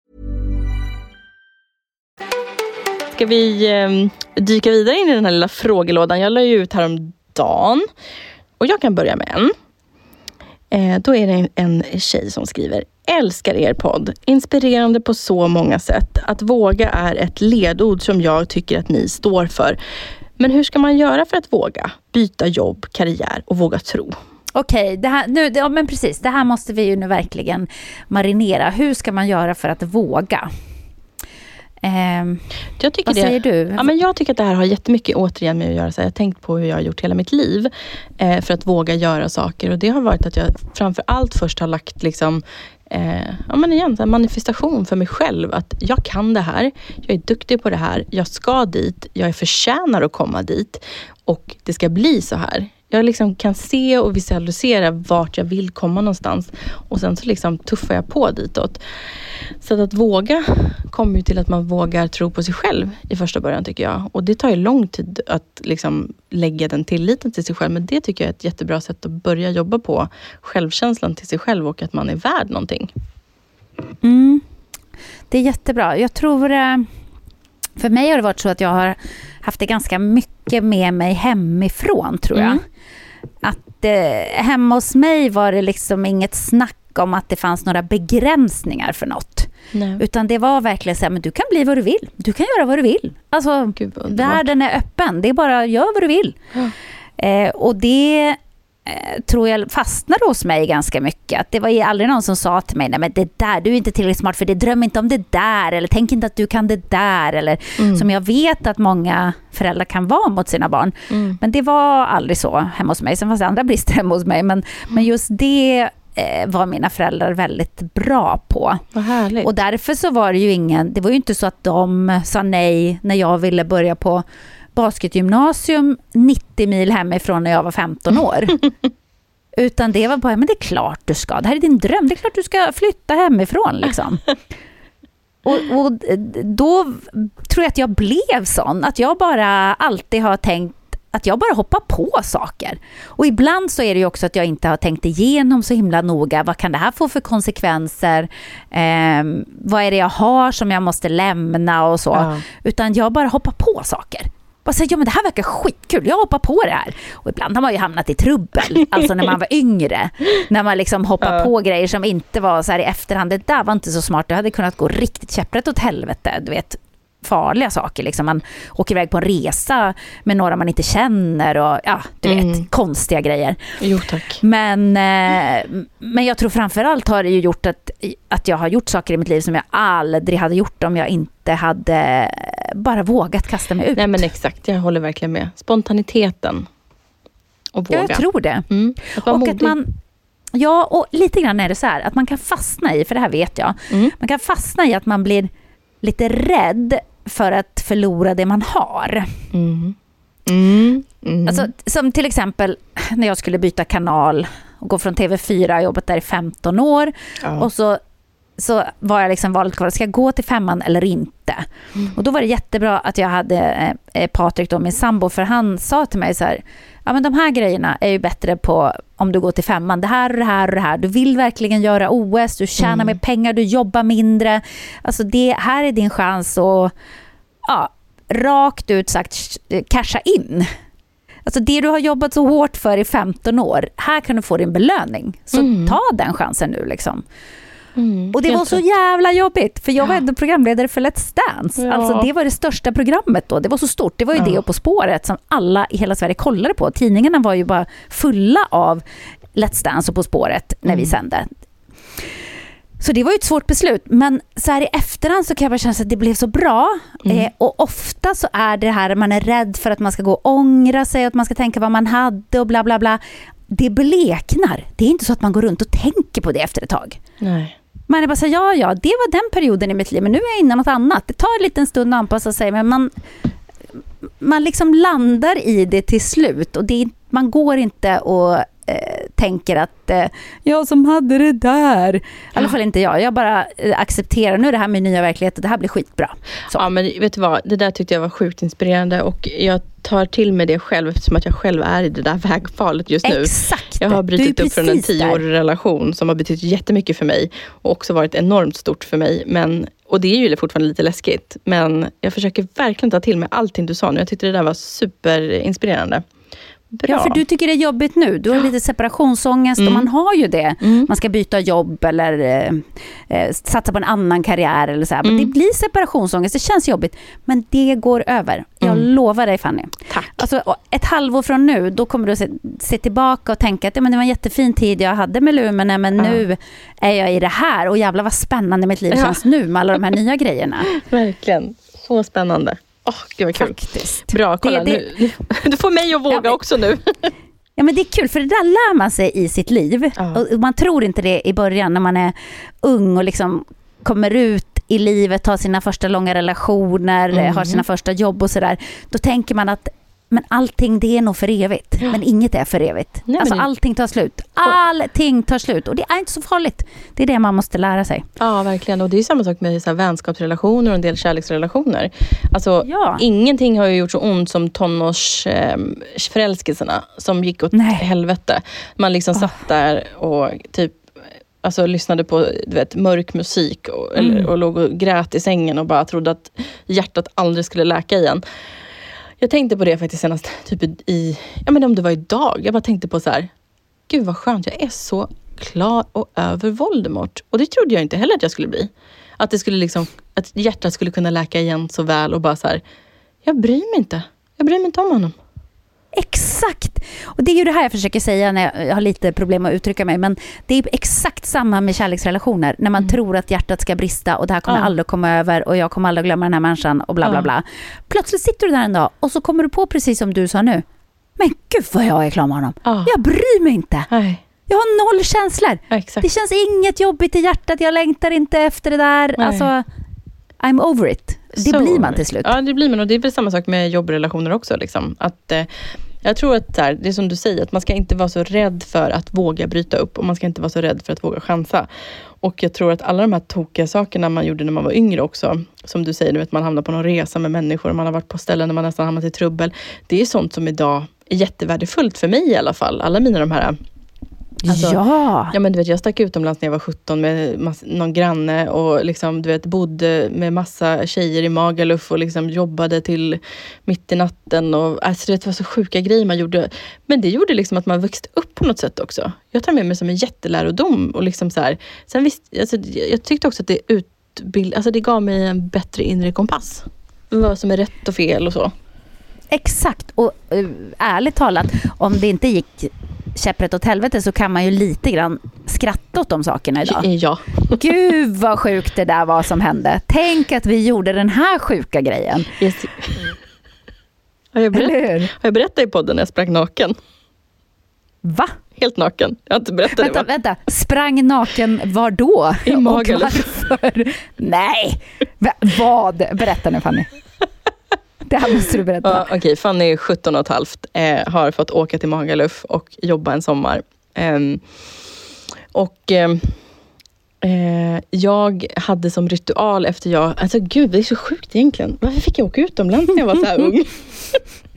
Ska vi eh, dyka vidare in i den här lilla frågelådan? Jag la ju ut häromdagen och jag kan börja med en. Eh, då är det en, en tjej som skriver Älskar er podd. Inspirerande på så många sätt. Att våga är ett ledord som jag tycker att ni står för. Men hur ska man göra för att våga? Byta jobb, karriär och våga tro. Okej, det här, nu, ja, men precis. Det här måste vi ju nu verkligen marinera. Hur ska man göra för att våga? Ehm, Jag tycker vad det, säger du? Ja, men jag tycker att det här har jättemycket återigen med att göra. Så här, jag har tänkt på hur jag har gjort hela mitt liv eh, för att våga göra saker. Och Det har varit att jag framför allt först har lagt liksom, eh, ja, men igen, så manifestation för mig själv. Att jag kan det här, jag är duktig på det här, jag ska dit, jag förtjänar att komma dit och det ska bli så här. Jag liksom kan se och visualisera vart jag vill komma någonstans och sen så liksom tuffar jag på ditåt. Så att, att våga kommer ju till att man vågar tro på sig själv i första början tycker jag. Och det tar ju lång tid att liksom lägga den tilliten till sig själv. Men det tycker jag är ett jättebra sätt att börja jobba på. Självkänslan till sig själv och att man är värd någonting. Mm. Det är jättebra. Jag tror... eh, för mig har det varit så att jag har haft det ganska mycket med mig hemifrån, tror jag. Mm. Att eh, hemma hos mig var det liksom inget snack om att det fanns några begränsningar för något. Nej. Utan det var verkligen så här, men du kan bli vad du vill. Du kan göra vad du vill. Alltså, Gud, världen är öppen. Det är bara, gör vad du vill. Eh, och det tror jag fastnade hos mig ganska mycket. Att det var ju aldrig någon som sa till mig, nej men det där, du är inte tillräckligt smart för det, dröm inte om det där, eller tänk inte att du kan det där, eller som jag vet att många föräldrar kan vara mot sina barn. Men det var aldrig så hemma hos mig. Sen fanns det andra brister hemma hos mig, men, men just det eh, var mina föräldrar väldigt bra på. Vad. Och därför så var det ju ingen, det var ju inte så att de sa nej när jag ville börja på basketgymnasium 90 mil hemifrån när jag var 15 år. Utan det var bara, men det är klart du ska, det här är din dröm, det är klart du ska flytta hemifrån liksom. Och, och då tror jag att jag blev sån, att jag bara alltid har tänkt att jag bara hoppar på saker. Och ibland så är det ju också att jag inte har tänkt igenom så himla noga. Vad kan det här få för konsekvenser? Eh, vad är det jag har som jag måste lämna och så. Ja. Utan jag bara hoppar på saker. Bara säger, ja men det här verkar skitkul, jag hoppar på det här. Och ibland har man ju hamnat i trubbel, alltså när man var yngre. När man liksom hoppar ja. på grejer som inte var så här i efterhand, det där var inte så smart, det hade kunnat gå riktigt käpprätt åt helvete. Du vet, farliga saker. Liksom. Man åker iväg på en resa med några man inte känner och ja, du mm. vet, konstiga grejer. Jo tack. Men, eh, men jag tror framförallt har det ju gjort att, att jag har gjort saker i mitt liv som jag aldrig hade gjort om jag inte hade bara vågat kasta mig ut. Nej men exakt, jag håller verkligen med. Spontaniteten. Och våga. Ja, jag tror det. Mm. Att och modig. att man Ja, och lite grann är det så här att man kan fastna i, för det här vet jag, mm. man kan fastna i att man blir lite rädd för att förlora det man har. Mm. Mm. Mm. Alltså, som till exempel när jag skulle byta kanal och gå från TV4, jag har jobbat där i 15 år. Ja. Och så, så var jag liksom valet kvar, ska jag gå till femman eller inte? Mm. Och då var det jättebra att jag hade eh, Patrik, då, min sambo, för han sa till mig så här, ja men de här grejerna är ju bättre på om du går till femman. Det här och det här och det här. Du vill verkligen göra OS, du tjänar mm. mer pengar, du jobbar mindre. Alltså det här är din chans att ja, rakt ut sagt casha in. Alltså det du har jobbat så hårt för i 15 år, här kan du få din belöning. Så mm. ta den chansen nu liksom. Mm, och det var så jävla jobbigt, för jag var ändå programledare för Let's Dance. Ja. Alltså det var det största programmet då, det var så stort. Det var ju ja. det och På spåret som alla i hela Sverige kollade på. Tidningarna var ju bara fulla av Let's Dance och På spåret när mm. vi sände. Så det var ju ett svårt beslut, men så här i efterhand så kan jag bara känna att det blev så bra. Mm. Eh, och ofta så är det här man är rädd för att man ska gå och ångra sig, att man ska tänka vad man hade och bla bla bla. Det bleknar. Det är inte så att man går runt och tänker på det efter ett tag. Nej. Man är bara så här, ja, ja, det var den perioden i mitt liv, men nu är jag inne i något annat. Det tar en liten stund att anpassa sig, men man, man liksom landar i det till slut. Och det, man går inte och eh, tänker att eh, jag som hade det där. I alla fall inte jag. Jag bara eh, accepterar, nu är det här min nya verklighet och det här blir skitbra. Så. Ja men vet du vad, det där tyckte jag var sjukt inspirerande och jag tar till mig det själv eftersom att jag själv är i det där vägvalet just nu. Exakt! Jag har brutit upp från en tioårig relation som har betytt jättemycket för mig och också varit enormt stort för mig. Men, och det är ju fortfarande lite läskigt. Men jag försöker verkligen ta till mig allting du sa nu. Jag tyckte det där var superinspirerande. Bra. Ja, för du tycker det är jobbigt nu. Du har lite separationsångest mm. och man har ju det. Mm. Man ska byta jobb eller eh, eh satsa på en annan karriär eller så. Mm. det blir separationsångest, det känns jobbigt. Men det går över. Jag mm. lovar dig Fanny. Tack. Alltså, ett halvår från nu, då kommer du se, se tillbaka och tänka att ja, men det var en jättefin tid jag hade med Lumene, men ja. nu är jag i det här. Och jävlar vad spännande mitt liv ja. känns nu med alla de här nya grejerna. Verkligen. Så spännande. Åh, oh, gud vad kul. Faktiskt. Bra, kolla det, det... nu. Du får mig att våga ja, men... också nu. Ja men det är kul för det där lär man sig i sitt liv. Ja. Och man tror inte det i början när man är ung och liksom kommer ut i livet, har sina första långa relationer, mm. har sina första jobb och sådär. Då tänker man att men allting det är nog för evigt. Ja. Men inget är för evigt. Nej, alltså allting tar slut. Allting tar slut och det är inte så farligt. Det är det man måste lära sig. Ja, verkligen. Och det är samma sak med så här, vänskapsrelationer och en del kärleksrelationer. Alltså, ja. ingenting har ju gjort så ont som tonårsförälskelserna eh, som gick åt Nej. helvete. Man liksom oh. satt där och typ alltså, lyssnade på du vet, mörk musik och, mm. eller, och låg och grät i sängen och bara trodde att hjärtat aldrig skulle läka igen. Jag tänkte på det faktiskt senast, typ i, ja men om det var idag. Jag bara tänkte på så här, gud vad skönt, jag är så klar och över Voldemort. Och det trodde jag inte heller att jag skulle bli. Att, det skulle liksom, att hjärtat skulle kunna läka igen så väl och bara så här, jag bryr mig inte. Jag bryr mig inte om honom. Exakt! Och Det är ju det här jag försöker säga när jag har lite problem att uttrycka mig. Men det är exakt samma med kärleksrelationer. När man mm. tror att hjärtat ska brista och det här kommer ja. aldrig komma över och jag kommer aldrig glömma den här människan och bla bla bla. Plötsligt sitter du där en dag och så kommer du på precis som du sa nu. Men gud vad jag är klar med honom. Ja. Jag bryr mig inte. Nej. Jag har noll känslor. Ja, det känns inget jobbigt i hjärtat. Jag längtar inte efter det där. Alltså, I'm over it. Det blir man till slut. Ja, det blir man. Och det är väl samma sak med jobbrelationer också. Liksom. Att, eh, Jag tror att här, det är som du säger, att man ska inte vara så rädd för att våga bryta upp och man ska inte vara så rädd för att våga chansa. Och jag tror att alla de här tokiga sakerna man gjorde när man var yngre också, som du säger, att man hamnar på någon resa med människor, man har varit på ställen där man nästan hamnat i trubbel. Det är sånt som idag är jättevärdefullt för mig i alla fall. Alla mina de här Alltså, ja! Ja men du vet jag stack utomlands när jag var 17 med någon granne och liksom, du vet, bodde med massa tjejer i Magaluf och liksom jobbade till mitt i natten. Och, alltså, det var så sjuka grejer man gjorde. Men det gjorde liksom att man växte upp på något sätt också. Jag tar med mig som en jättelärodom. Och liksom så här, sen visst, alltså, jag tyckte också att det, utbild, alltså, det gav mig en bättre inre kompass. Vad som är rätt och fel och så. Exakt, och uh, ärligt talat, om det inte gick käpprätt åt helvete så kan man ju lite grann skratta åt de sakerna idag. Ja. Gud vad sjukt det där var som hände. Tänk att vi gjorde den här sjuka grejen. Yes. Har, jag berätt, har jag berättat i podden när jag sprang naken? Va? Helt naken. Jag har inte berättat vänta, det. Vänta, sprang naken var då? I Magaluf. Nej, vad? Berätta nu Fanny. Det här måste du berätta. Ja, Okej, okay. Fanny är 17 och ett halvt, eh, har fått åka till Magaluf och jobba en sommar. Um, och um, eh, jag hade som ritual efter jag... Alltså gud, det är så sjukt egentligen. Varför fick jag åka utomlands när jag var så här ung?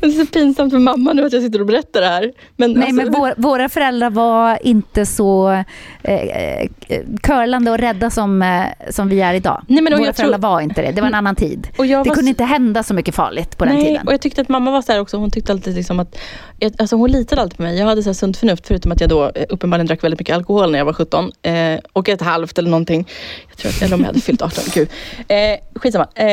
det är så pinsamt för mamma nu att jag sitter och berättar det här. Men Nej, alltså, men vår, våra föräldrar var inte så eh, eh, curlande och rädda som, eh, som vi är idag. Nej, men våra föräldrar tror... var inte det. Det var en annan tid. Det kunde så... inte hända så mycket farligt på Nej, den tiden. och jag tyckte att mamma var så här också. Hon tyckte alltid liksom att... Alltså hon litade alltid på mig. Jag hade så här sunt förnuft, förutom att jag då eh, uppenbarligen drack väldigt mycket alkohol när jag var 17. Eh, och ett halvt eller någonting. Jag tror att, eller om jag hade fyllt 18. Gud. Eh, skitsamma. Eh,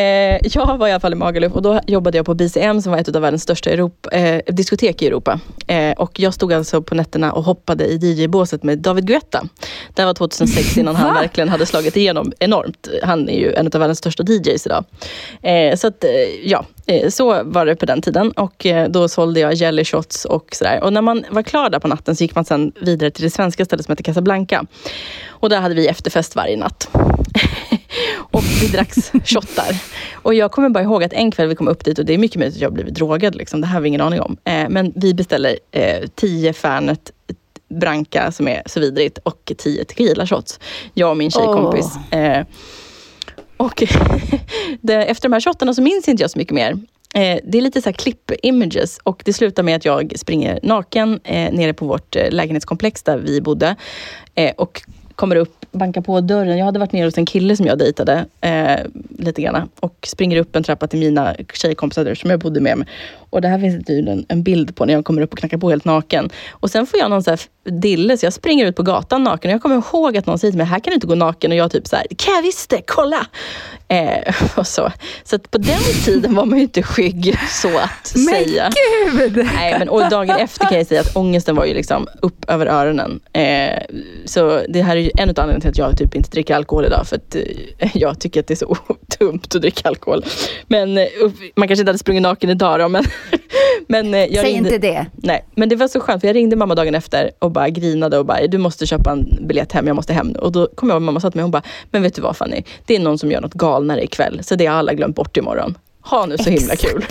jag var i alla fall i Magaluf och då jobbade jag på BCM som var ett av världens största Europa, eh, diskotek i Europa. Eh, och jag stod alltså på nätterna och hoppade i DJ-båset med David Guetta. Det var 2006 innan han verkligen hade slagit igenom enormt. Han är ju en av världens största DJs idag. Eh, så att, eh, ja, eh, så var det på den tiden. Och eh, då sålde jag jelly shots och sådär. Och när man var klar där på natten så gick man sen vidare till det svenska stället som heter Casablanca. Och där hade vi efterfest varje natt. och vi drack shottar. Och jag kommer bara ihåg att en kväll vi kom upp dit och det är mycket möjligt att jag blivit drogad. Liksom. Det här har vi ingen aning om. Eh, men vi beställer eh, tio Fernet Branca som är så vidrigt och tio tequila shots. Jag och min tjejkompis. Oh. Eh, och det, efter de här shottarna så minns inte jag så mycket mer. Eh, det är lite så här klipp-images och det slutar med att jag springer naken eh, nere på vårt eh, lägenhetskomplex där vi bodde. Eh, och kommer upp, bankar på dörren. Jag hade varit nere hos en kille som jag dejtade eh, lite grann och springer upp en trappa till mina tjejkompisar som jag bodde med. Och det här finns det en, en bild på när jag kommer upp och knackar på helt naken. Och sen får jag någon så här dille, så jag springer ut på gatan naken. Och jag kommer ihåg att någon säger till mig, här kan du inte gå naken. Och jag typ så här, kan jag visst det, kolla! Eh, och så så på den tiden var man ju inte skygg så att men säga. Men gud! Nej, men, och dagen efter kan jag säga att ångesten var ju liksom upp över öronen. Eh, så det här är ju en av anledningarna till att jag typ inte dricker alkohol idag. För att eh, jag tycker att det är så dumt att dricka alkohol. Men eh, man kanske inte hade sprungit naken idag då, men men, eh, Säg ringde, inte det. Nej, men det var så skönt för jag ringde mamma dagen efter och bara grinade och bara, du måste köpa en biljett hem, jag måste hem nu. Och då kom jag och mamma sa till mig, hon bara, men vet du vad Fanny, det är någon som gör något galnare ikväll, så det har alla glömt bort imorgon. Ha nu så Exakt. himla kul.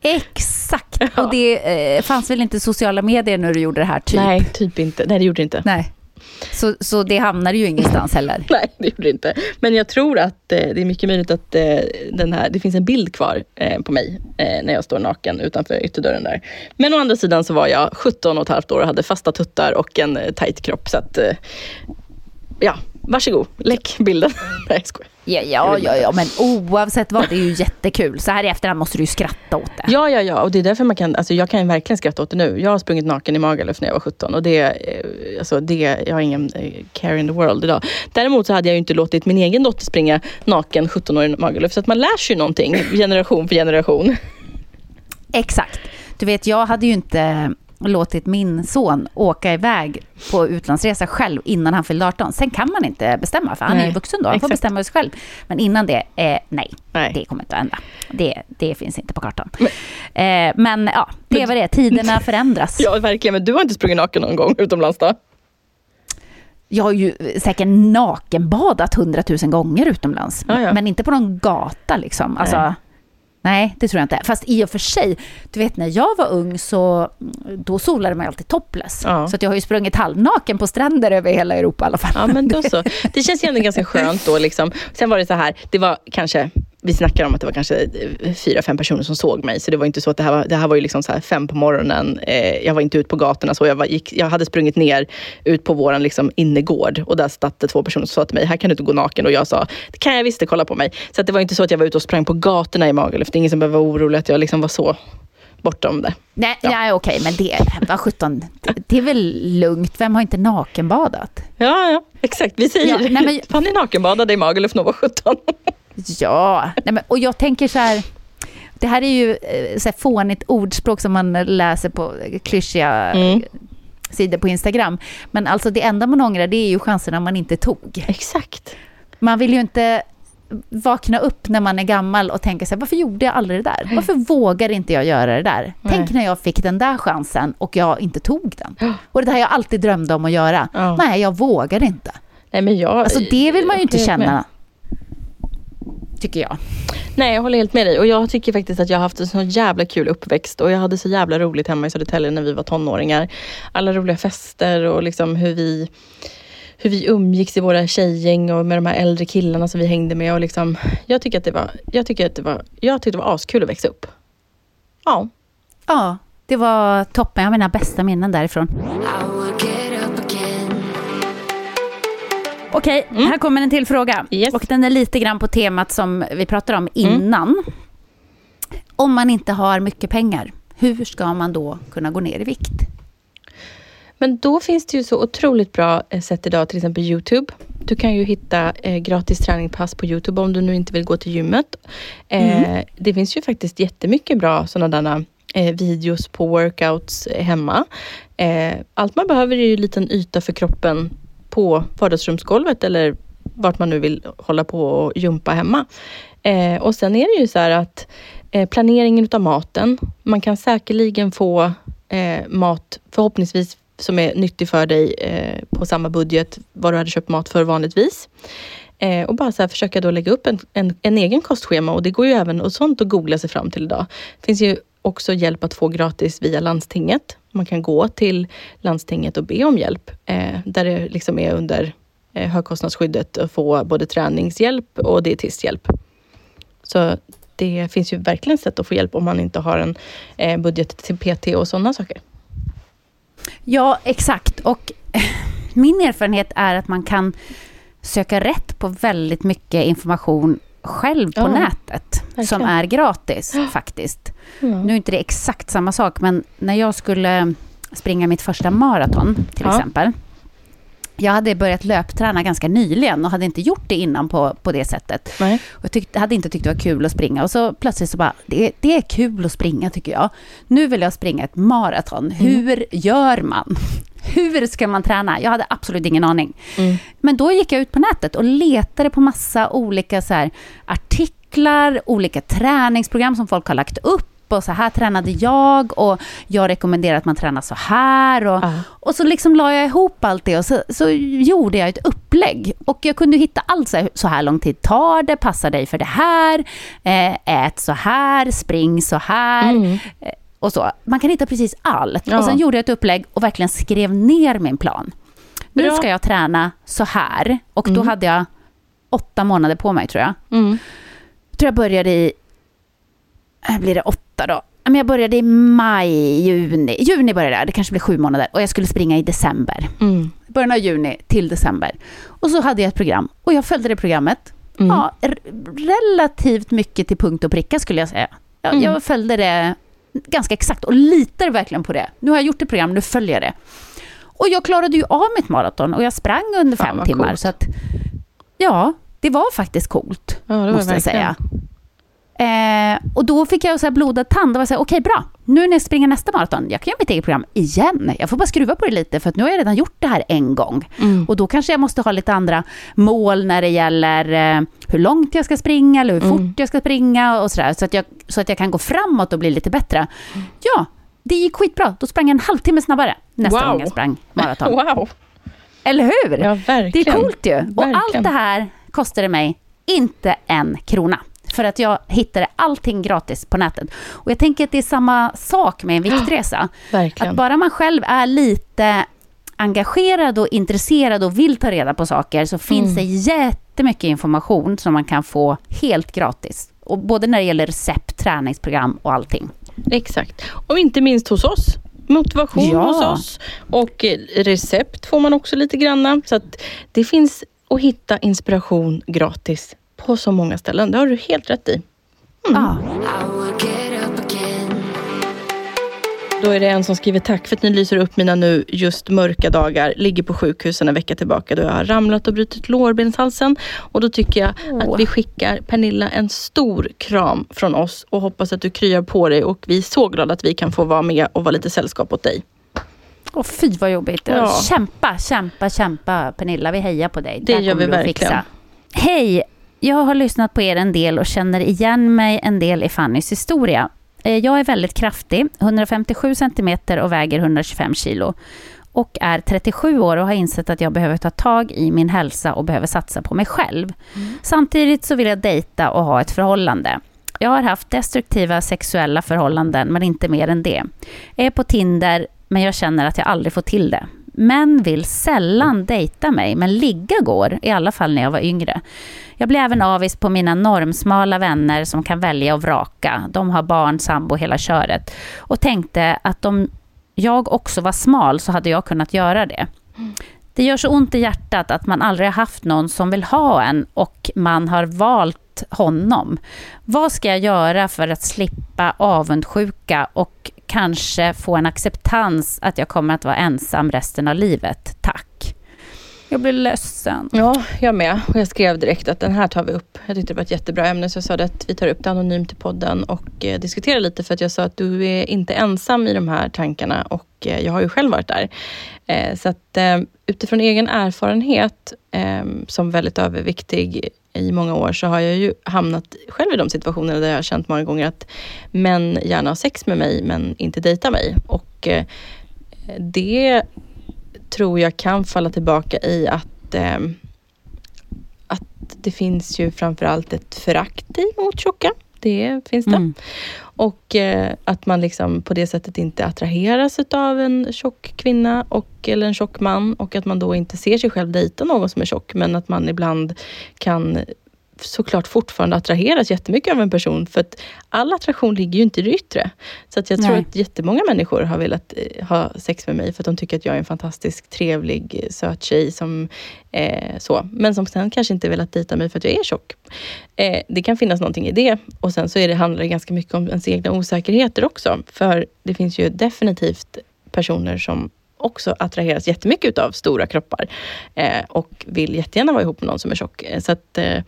Exakt! Ja. Och det eh, fanns väl inte sociala medier när du gjorde det här? Typ? Nej, typ inte. Nej, det gjorde det inte. Nej. Så, så det hamnade ju ingenstans heller? Nej, det gjorde det inte. Men jag tror att eh, det är mycket möjligt att eh, den här, det finns en bild kvar eh, på mig eh, när jag står naken utanför ytterdörren där. Men å andra sidan så var jag 17 och ett halvt år och hade fasta tuttar och en eh, tajt kropp. Så att, eh, ja, varsågod, läck bilden. Nej, jag skojar. Ja, ja, ja, ja, men oavsett vad, det är ju jättekul. Så här i efterhand måste du ju skratta åt det. Ja, ja, ja, och det är därför man kan, alltså jag kan verkligen skratta åt det nu. Jag har sprungit naken i Magaluf när jag var 17 och det, eh, alltså det, jag har ingen eh, care in the world idag. Däremot så hade jag ju inte låtit min egen dotter springa naken 17 år i Magaluf, så att man lär sig ju någonting generation för generation. Exakt. Du vet, jag hade ju inte låtit min son åka iväg på utlandsresa själv innan han fyllde 18. Sen kan man inte bestämma, för han nej, är ju vuxen då. Han exakt. får bestämma sig själv. Men innan det, eh, nej, nej, det kommer inte att hända. Det, det finns inte på kartan. Men, eh, men ja, det var det. Tiderna förändras. Ja, verkligen. Men du har inte sprungit naken någon gång utomlands då? Jag har ju säkert nakenbadat hundratusen gånger utomlands. Ja, ja. Men inte på någon gata liksom. Alltså, Nej, det tror jag inte. Fast i och för sig, du vet när jag var ung så då solade man alltid topless. Ja. Så jag har ju sprungit halvnaken på stränder över hela Europa i alla fall. Ja, men då så. Det känns ju ändå ganska skönt då. Liksom. Sen var det så här, det var kanske vi snackar om att det var kanske fyra, fem personer som såg mig. Så det var inte så att det här var, det här var ju liksom så här fem på morgonen. Eh, jag var inte ute på gatorna så. Jag, var, gick, jag hade sprungit ner ut på våran liksom innergård och där satt det två personer som sa till mig, här kan du inte gå naken. Och jag sa, det kan jag visst, kolla på mig. Så det var inte så att jag var ute och sprang på gatorna i Magaluf. Det är ingen som behöver vara orolig att jag liksom var så bortom det. Nej, Ja. nej okej, men det, vad sjutton, det, det är väl lugnt. Vem har inte nakenbadat? Ja, ja, exakt. Vi säger, Ja, nej, men- Fanny nakenbadade i Magaluf när var 17. Ja, nej men, och jag tänker så här, det här är ju eh, så här fånigt ordspråk som man läser på klyschiga Mm. sidor på Instagram. Men alltså det enda man ångrar det är ju chanserna man inte tog. Exakt. Man vill ju inte vakna upp när man är gammal och tänka så här, varför gjorde jag aldrig det där? Varför vågar inte jag göra det där? Tänk när jag fick den där chansen och jag inte tog den. Och det här jag alltid drömde om att göra. Ja. Nej, jag vågar inte. Nej, men jag, Alltså det vill man ju inte helt med. Tycker jag. Nej, jag håller helt med dig. Och jag tycker faktiskt att jag har haft en så jävla kul uppväxt. Och jag hade så jävla roligt hemma i Södertälje när vi var tonåringar. Alla roliga fester och liksom hur vi, hur vi umgicks i våra tjejgäng och med de här äldre killarna som vi hängde med. Och liksom, jag, tycker att det var, jag, tycker att det var, jag tyckte det var askul att växa upp. Ja. Ja, det var toppen. Jag har mina bästa minnen därifrån. Okej, här kommer en till fråga. Mm. Yes. Och den är lite grann på temat som vi pratade om innan. Om man inte har mycket pengar, hur ska man då kunna gå ner i vikt? Men då finns det ju så otroligt bra eh, sätt idag, till exempel Youtube. Du kan ju hitta eh, gratis träningspass på Youtube om du nu inte vill gå till gymmet. Eh, Det finns ju faktiskt jättemycket bra sådana eh, videos på workouts hemma. Eh, allt man behöver är ju en liten yta för kroppen på vardagsrumsgolvet eller vart man nu vill hålla på och jumpa hemma. Eh, och sen är det ju så här att eh, planeringen utav maten, man kan säkerligen få eh, mat förhoppningsvis som är nyttig för dig eh, på samma budget vad du hade köpt mat för vanligtvis. Eh, och bara så här försöka då lägga upp en, en, en egen kostschema och det går ju även och sånt att googla sig fram till idag. Det finns ju också hjälp att få gratis via landstinget. Man kan gå till landstinget och be om hjälp eh, där det liksom är under eh, högkostnadsskyddet att få både träningshjälp och dietisthjälp. Så det finns ju verkligen sätt att få hjälp om man inte har en eh, budget till PT och sådana saker. Ja, exakt. Och min erfarenhet är att man kan söka rätt på väldigt mycket information själv på Ja, nätet. Som är gratis faktiskt. Nu är inte det exakt samma sak, men när jag skulle springa mitt första maraton till Ja. exempel. Jag hade börjat löpträna ganska nyligen och hade inte gjort det innan på, på det sättet. Nej. Och jag tyckte, hade inte tyckt det var kul att springa. Och så plötsligt så bara, det, det är kul att springa tycker jag. Nu vill jag springa ett maraton. Hur gör man? Hur ska man träna? Jag hade absolut ingen aning. Men då gick jag ut på nätet och letade på massa olika så här, artiklar, olika träningsprogram som folk har lagt upp. Och så här tränade jag och jag rekommenderar att man tränar så här. Och, Ja. och så liksom la jag ihop allt det och så, så gjorde jag ett upplägg. Och jag kunde hitta allt så här, så här lång tid tar det, passar dig för det här, eh, ät så här, spring så här. Eh, och så. Man kan hitta precis allt. Ja. Och sen gjorde jag ett upplägg och verkligen skrev ner min plan. Nu ska jag träna så här. Och då hade jag åtta månader på mig tror jag. Mm. Jag tror jag började i, äh, blir det åtta då? Men jag började i maj, juni. Juni började jag, det kanske blir sju månader. Och jag skulle springa i december. Mm. Början av juni till december. Och så hade jag ett program. Och jag följde det programmet. Mm. Ja, relativt mycket till punkt och pricka skulle jag säga. Jag, Mm. jag följde det ganska exakt och litar verkligen på det. Nu har jag gjort ett program, nu följer jag det. Och jag klarade ju av mitt maraton och jag sprang under fem vad timmar. coolt. Så att, ja, det var faktiskt coolt Ja, var måste jag verkligen. säga. Eh, och då fick jag så här blodad tand och var så här, okej bra, nu när jag springer nästa maraton, jag kan göra mitt eget program igen. Jag får bara skruva på det lite för att nu har jag redan gjort det här en gång. Mm. Och då kanske jag måste ha lite andra mål när det gäller eh, hur långt jag ska springa eller hur Mm. fort jag ska springa och sådär. Så, att jag, så att jag kan gå framåt och bli lite bättre. Ja, det gick skitbra. Då sprang jag en halvtimme snabbare nästa Wow. gång jag sprang maraton. Wow! Eller hur? Ja, verkligen. Det är coolt ju. Och allt det här kostade mig inte en krona. För att jag hittade allting gratis på nätet. Och jag tänker att det är samma sak med en viktresa. Verkligen. Att bara man själv är lite engagerad och intresserad och vill ta reda på saker så finns det jättemycket information som man kan få helt gratis. Och både när det gäller recept, träningsprogram och allting. Exakt. Och inte minst hos oss. Motivation Ja. hos oss. Och eh, recept får man också lite granna. Så att det finns att hitta inspiration gratis på så många ställen. Det har du helt rätt i. Ja. Då är det en som skriver tack för att ni lyser upp mina nu just mörka dagar. Ligger på sjukhusen en vecka tillbaka då jag har ramlat och brutit lårbenshalsen. Och då tycker jag Åh. att vi skickar Pernilla en stor kram från oss och hoppas att du kryar på dig och vi är så glada att vi kan få vara med och vara lite sällskap åt dig. Och fy vad jobbigt. Ja. Kämpa, kämpa, kämpa Pernilla. Vi hejar på dig. Det här gör vi verkligen. Hej! Jag har lyssnat på er en del och känner igen mig en del i Fannys historia. Eh, Jag är väldigt kraftig, 157 centimeter och väger 125 kilo. Och är 37 år och har insett att jag behöver ta tag i min hälsa och behöver satsa på mig själv. Samtidigt så vill jag dejta och ha ett förhållande. Jag har haft destruktiva sexuella förhållanden, men inte mer än det. Jag är på Tinder, men jag känner att jag aldrig får till det. Män vill sällan dejta mig, men ligga går, i alla fall när jag var yngre. Jag blir även avis på mina normsmala vänner som kan välja och vraka. De har barn, sambo, hela köret. Och tänkte att om jag också var smal så hade jag kunnat göra det. Det gör så ont i hjärtat att man aldrig har haft någon som vill ha en och man har valt honom. Vad ska jag göra för att slippa avundsjuka och kanske få en acceptans att jag kommer att vara ensam resten av livet? Tack. Jag blir ledsen. Ja, jag med. Och jag skrev direkt att den här tar vi upp. Jag tyckte det var ett jättebra ämne så jag sa att vi tar upp det anonymt i podden och eh, diskuterar lite för att jag sa att du är inte ensam i de här tankarna och eh, jag har ju själv varit där. Eh, så att eh, utifrån egen erfarenhet ehm, som väldigt överviktig i många år så har jag ju hamnat själv i de situationerna där jag har känt många gånger att män gärna har sex med mig men inte dejtar mig. Och eh, det tror jag kan falla tillbaka i att, eh, att det finns ju framförallt ett förakt mot tjocka. Det finns det. Mm. Och eh, att man liksom på det sättet inte attraheras av en tjock kvinna och, eller en tjock man. Och att man då inte ser sig själv dejta någon som är tjock men att man ibland kan såklart fortfarande attraheras jättemycket av en person för att all attraktion ligger ju inte i det yttre. Så att jag tror Nej. att jättemånga människor har velat eh, ha sex med mig för att de tycker att jag är en fantastisk, trevlig, eh, söt tjej som eh, så. Men som sen kanske inte velat dejta mig för att jag är tjock. Eh, det kan finnas någonting i det. Och sen så är det, handlar det ganska mycket om ens egna osäkerheter också. För det finns ju definitivt personer som också attraheras jättemycket utav stora kroppar eh, och vill jättegärna vara ihop med någon som är tjock. Eh, Så att, eh,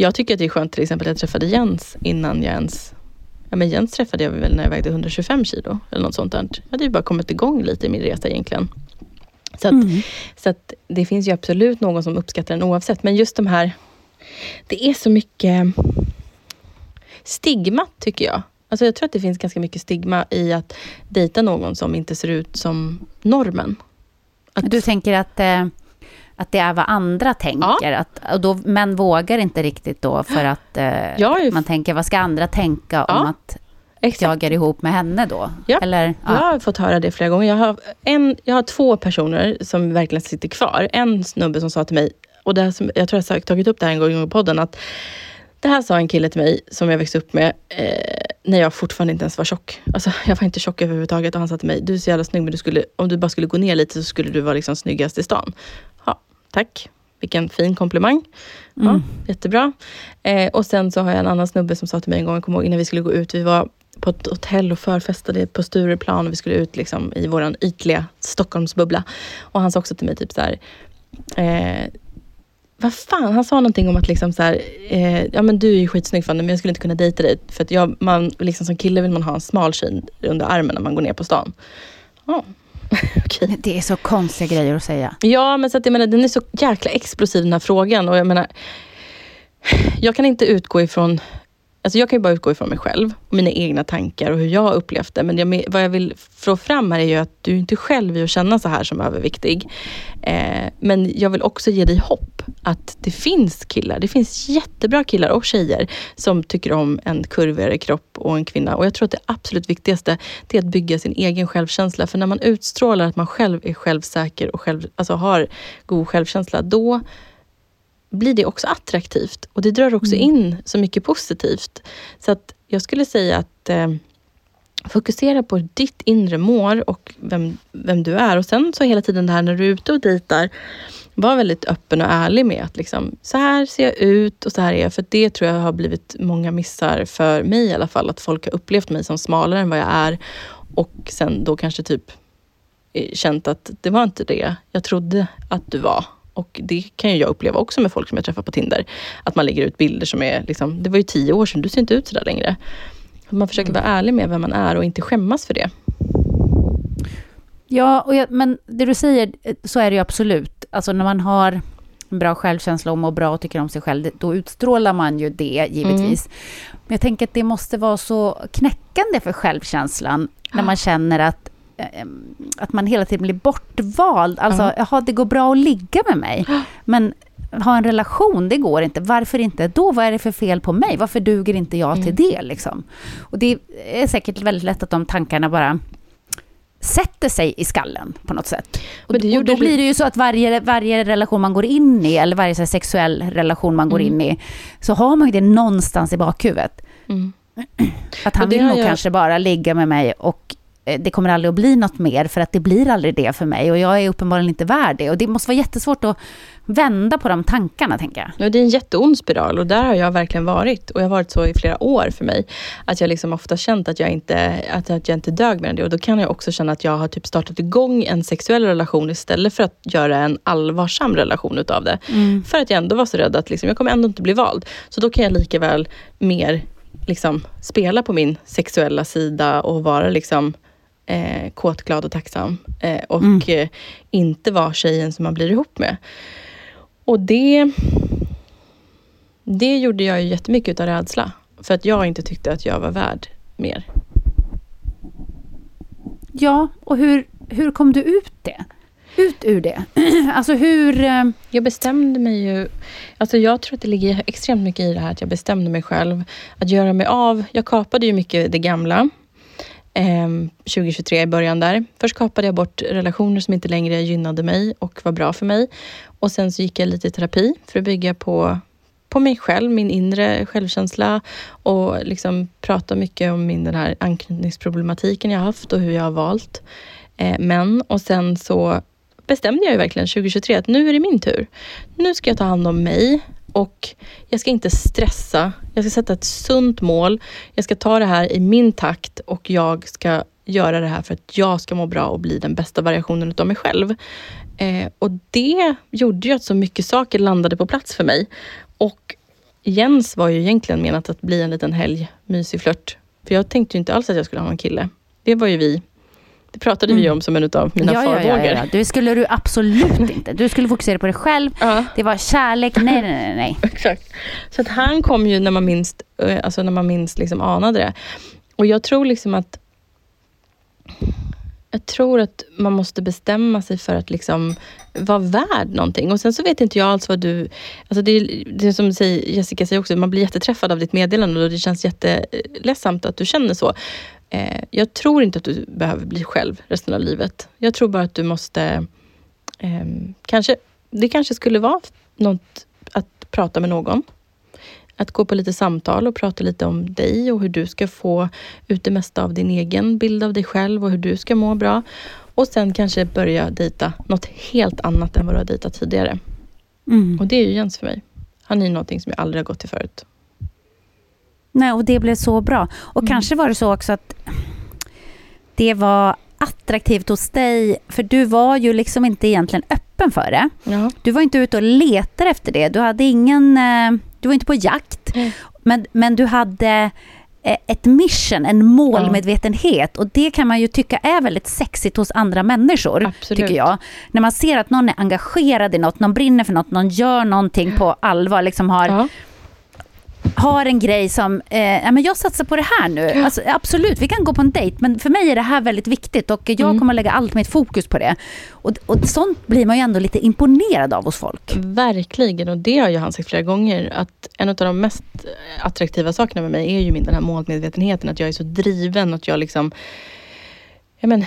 jag tycker att det är skönt till exempel jag träffade Jens innan jag ens Ja men Jens träffade jag väl när jag vägde 125 kilo eller något sånt där. Jag hade ju bara kommit igång lite i min resa egentligen. Så att, så att det finns ju absolut någon som uppskattar den oavsett. Men just de här, det är så mycket stigma tycker jag. Alltså jag tror att det finns ganska mycket stigma i att dejta någon som inte ser ut som normen. Att, Du tänker att, eh, att det är vad andra tänker? Att, och då, män vågar inte riktigt då för att eh, ju- man tänker, vad ska andra tänka om Ja, att exakt. jag är ihop med henne då? Ja. Eller, Jag har fått höra det flera gånger. Jag har, en, jag har två personer som verkligen sitter kvar. En snubbe som sa till mig, och det som, jag tror jag har tagit upp det här en gång i podden, att det här sa en kille till mig som jag växte upp med eh, när jag fortfarande inte ens var tjock. Alltså, jag var inte tjock överhuvudtaget och han sa till mig, du är så jävla snygg men du skulle, om du bara skulle gå ner lite så skulle du vara liksom snyggast i stan. Tack. Vilken fin komplimang. Ja, Jättebra. Eh, och sen så har jag en annan snubbe som sa till mig en gång, jag kommer ihåg innan vi skulle gå ut, vi var på ett hotell och förfestade på Stureplan och vi skulle ut liksom i våran ytliga Stockholmsbubbla. Och han sa också till mig typ så här, eh, vad fan, han sa någonting om att liksom så här, eh, ja men du är ju skitsnygg Fanny, men jag skulle inte kunna dejta dig. För att jag, man, liksom som kille vill man ha en smal tjej under armen när man går ner på stan. Ja, okej. Det är så konstiga grejer att säga. Ja, men så att jag menar, den är så jäkla explosiv den här frågan. Och jag menar, jag kan inte utgå ifrån Alltså jag kan ju bara utgå ifrån mig själv, och mina egna tankar och hur jag har upplevt det. Men jag, vad jag vill få fram här är ju att du inte själv är att känna så här som överviktig. Eh, men jag vill också ge dig hopp att det finns killar. Det finns jättebra killar och tjejer som tycker om en kurvigare kropp och en kvinna. Och jag tror att det absolut viktigaste är att bygga sin egen självkänsla. För när man utstrålar att man själv är självsäker och själv, alltså har god självkänsla, då blir det också attraktivt och det drar också mm. in så mycket positivt. Så att jag skulle säga att eh, fokusera på ditt inre mål och vem, vem du är. Och sen så hela tiden det här när du är ute och dejtar, var väldigt öppen och ärlig med att liksom, så här ser jag ut och så här är jag. För det tror jag har blivit många missar för mig i alla fall. Att folk har upplevt mig som smalare än vad jag är och sen då kanske typ eh, känt att det var inte det jag trodde att du var. Och det kan ju jag uppleva också med folk som jag träffar på Tinder. Att man lägger ut bilder som är, liksom, det var ju tio år sedan, du ser inte ut sådär längre. Man försöker vara ärlig med vem man är och inte skämmas för det. Ja, och jag, men det du säger, så är det ju absolut. Alltså när man har en bra självkänsla och mår bra och tycker om sig själv, då utstrålar man ju det givetvis. Mm. Men jag tänker att det måste vara så knäckande för självkänslan, när man känner att att man hela tiden blir bortvald. Alltså, mm. jaha, det går bra att ligga med mig, men ha en relation, det går inte. Varför inte då? Vad är det för fel på mig? Varför duger inte jag till mm. det? Liksom? Och det är säkert väldigt lätt att de tankarna bara sätter sig i skallen på något sätt. Och, och då blir det ju så att varje, varje relation man går in i, eller varje sexuell relation man går mm. in i, så har man ju det någonstans i bakhuvudet. Mm. Att han vill nog jag... kanske bara ligga med mig och det kommer aldrig att bli något mer, för att det blir aldrig det för mig. Och jag är uppenbarligen inte värd det. Och det måste vara jättesvårt att vända på de tankarna, tänker jag. Ja, det är en jätteond spiral och där har jag verkligen varit. Och jag har varit så i flera år för mig. Att jag liksom ofta känt att jag inte, att jag inte dög med det. Och då kan jag också känna att jag har typ startat igång en sexuell relation istället för att göra en allvarsam relation utav det. Mm. För att jag ändå var så rädd att liksom, jag kommer ändå inte bli vald. Så då kan jag lika väl mer liksom, spela på min sexuella sida och vara liksom eh, kåt, glad och tacksam. Eh, och mm. eh, inte vara tjejen som man blir ihop med. Och det, det gjorde jag ju jättemycket av rädsla. För att jag inte tyckte att jag var värd mer. Ja, och hur, hur kom du ut det? Ut ur det? alltså hur... Eh, jag bestämde mig ju... Alltså jag tror att det ligger extremt mycket i det här att jag bestämde mig själv. Att göra mig av... Jag kapade ju mycket det gamla. Ehm, 2023 i början där. Först kapade jag bort relationer som inte längre gynnade mig och var bra för mig. Och sen så gick jag lite i terapi för att bygga på, på mig själv, min inre självkänsla och liksom prata mycket om min, den här anknytningsproblematiken jag haft och hur jag har valt eh, män. Och sen så bestämde jag ju verkligen 2023 att nu är det min tur. Nu ska jag ta hand om mig och jag ska inte stressa. Jag ska sätta ett sunt mål. Jag ska ta det här i min takt och jag ska göra det här för att jag ska må bra och bli den bästa variationen av mig själv. Eh, och det gjorde ju att så mycket saker landade på plats för mig. Och Jens var ju egentligen menat att bli en liten helg, mysig flört. För jag tänkte ju inte alls att jag skulle ha en kille. Det var ju vi det pratade mm. vi om som en av mina ja, farhågor. Ja, ja, ja. Det skulle du absolut inte. Du skulle fokusera på dig själv. Ja. Det var kärlek. Nej, nej, nej. nej. Exakt. Så att han kom ju när man minst, eh, alltså när man minst liksom anade det. Och jag tror liksom att jag tror att man måste bestämma sig för att liksom vara värd någonting. Och sen så vet inte jag alls vad du... Alltså det, det är som Jessica säger också, man blir jätteträffad av ditt meddelande och det känns jätteledsamt att du känner så. Eh, jag tror inte att du behöver bli själv resten av livet. Jag tror bara att du måste... Eh, kanske, det kanske skulle vara något att prata med någon. Att gå på lite samtal och prata lite om dig och hur du ska få ut det mesta av din egen bild av dig själv och hur du ska må bra. Och sen kanske börja dejta något helt annat än vad du har dejtat tidigare. Mm. Och det är ju Jens för mig. Han är någonting som jag aldrig har gått till förut. Nej, och det blev så bra. Och mm. kanske var det så också att det var attraktivt hos dig, för du var ju liksom inte egentligen öppen för det. Ja. Du var inte ute och letade efter det. Du hade ingen... Eh, du var inte på jakt. Mm. Men, men du hade eh, ett mission, en målmedvetenhet. Och det kan man ju tycka är väldigt sexigt hos andra människor, Absolut. tycker jag. När man ser att någon är engagerad i något, någon brinner för något, någon gör någonting på allvar, liksom har... Ja har en grej som, eh, men jag satsar på det här nu. Alltså, absolut, vi kan gå på en dejt, men för mig är det här väldigt viktigt och jag Mm. kommer att lägga allt mitt fokus på det. Och, och sånt blir man ju ändå lite imponerad av hos folk. Verkligen, och det har ju han sagt flera gånger. Att en av de mest attraktiva sakerna med mig är ju min den här målmedvetenheten. Att jag är så driven. Att jag liksom... Ja, men,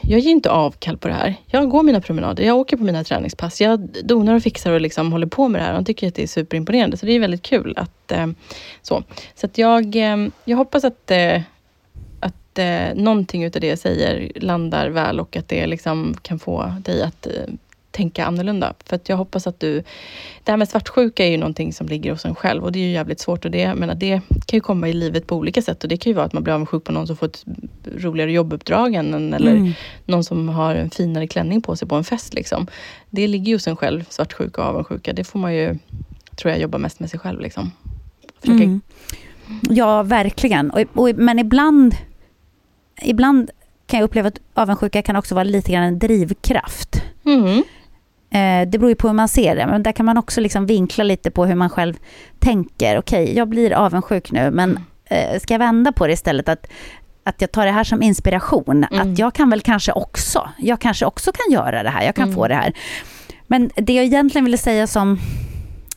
jag ger inte avkall på det här. Jag går mina promenader, jag åker på mina träningspass. Jag donar och fixar och liksom håller på med det här. Han tycker att det är superimponerande. Så det är väldigt kul. att eh, Så, så att jag, eh, jag hoppas att, eh, att eh, någonting utav det jag säger landar väl och att det liksom kan få dig att eh, tänka annorlunda. För att jag hoppas att du... Det här med svartsjuka är ju någonting som ligger hos en själv och det är ju jävligt svårt. Och det, menar, det kan ju komma i livet på olika sätt. Och det kan ju vara att man blir avundsjuk på någon som får ett roligare jobbuppdrag än en, eller Mm. någon som har en finare klänning på sig på en fest. Liksom. Det ligger ju hos en själv, svartsjuka och avundsjuka. Det får man ju, tror jag, jobba mest med sig själv. Liksom. Försöka Mm. Ja, verkligen. Och, och, men ibland, ibland kan jag uppleva att avundsjuka kan också vara lite grann en drivkraft. Mm. Eh, det beror ju på hur man ser det, men där kan man också liksom vinkla lite på hur man själv tänker. Okej, jag blir avundsjuk nu, men eh, ska jag vända på det istället? Att, att jag tar det här som inspiration. Mm. Att jag kan väl kanske också, jag kanske också kan göra det här, jag kan Mm. få det här. Men det jag egentligen ville säga som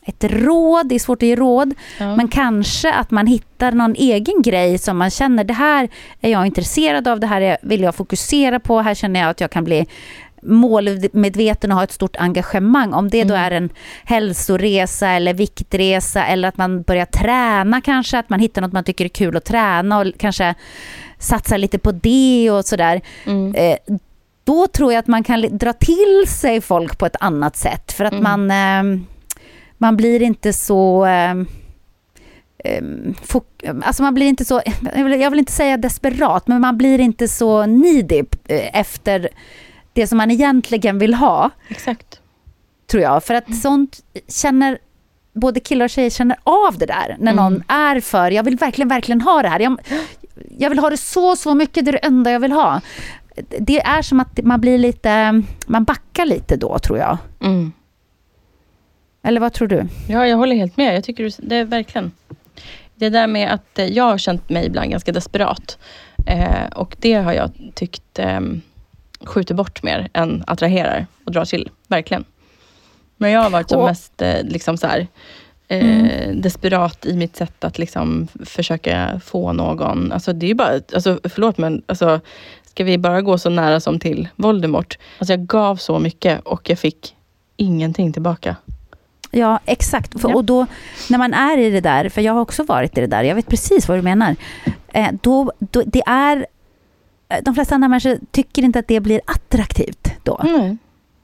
ett råd, det är svårt att ge råd, Ja. men kanske att man hittar någon egen grej som man känner, det här är jag intresserad av, det här är, vill jag fokusera på, här känner jag att jag kan bli målmedveten och ha ett stort engagemang. Om det då Mm. är en hälsoresa eller viktresa eller att man börjar träna kanske, att man hittar något man tycker är kul att träna och kanske satsar lite på det och sådär. Mm. Eh, då tror jag att man kan dra till sig folk på ett annat sätt. För att Mm. man, eh, man blir inte så... Eh, eh, fok- alltså man blir inte så, jag vill, jag vill inte säga desperat, men man blir inte så needy eh, efter det som man egentligen vill ha, Exakt. tror jag. För att sånt känner både killar och tjejer känner av det där när någon är för, jag vill verkligen, verkligen ha det här. Jag, jag vill ha det så, så mycket, det är det enda jag vill ha. Det är som att man blir lite, man backar lite då tror jag. Mm. Eller vad tror du? Ja, jag håller helt med. Jag tycker det är verkligen. Det där med att eh, jag har känt mig ibland ganska desperat. Eh, och det har jag tyckt eh, skjuter bort mer än attraherar och drar till. Verkligen. Men jag har varit som Och- mest eh, liksom så här, eh, desperat i mitt sätt att liksom försöka få någon. Alltså det är bara, alltså, förlåt men alltså, ska vi bara gå så nära som till Voldemort? Alltså jag gav så mycket och jag fick ingenting tillbaka. Ja, exakt. Ja. Och då, när man är i det där, för jag har också varit i det där, jag vet precis vad du menar. Eh, då, då, det är, de flesta andra människor tycker inte att det blir attraktivt då. Mm.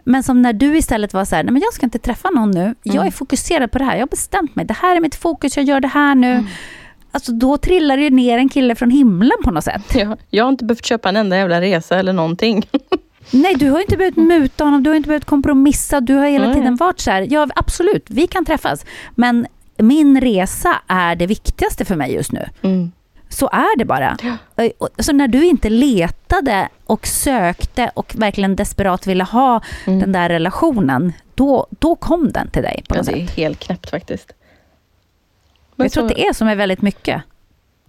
Men som när du istället var så här, nej men jag ska inte träffa någon nu. Jag Mm. är fokuserad på det här. Jag har bestämt mig. Det här är mitt fokus. Jag gör det här nu. Mm. Alltså då trillar det ju ner en kille från himlen på något sätt. Jag, jag har inte behövt köpa en enda jävla resa eller någonting. Nej, du har inte behövt muta honom. Du har inte behövt kompromissa. Du har hela tiden varit så här, ja absolut, vi kan träffas. Men min resa är det viktigaste för mig just nu. Mm. Så är det bara. Och- Så när du inte letade och sökte och verkligen desperat ville ha Mm. den där relationen, då, då kom den till dig på Ja, något det sätt. är helt knäppt faktiskt. Men Jag tror så- att det är som är väldigt mycket.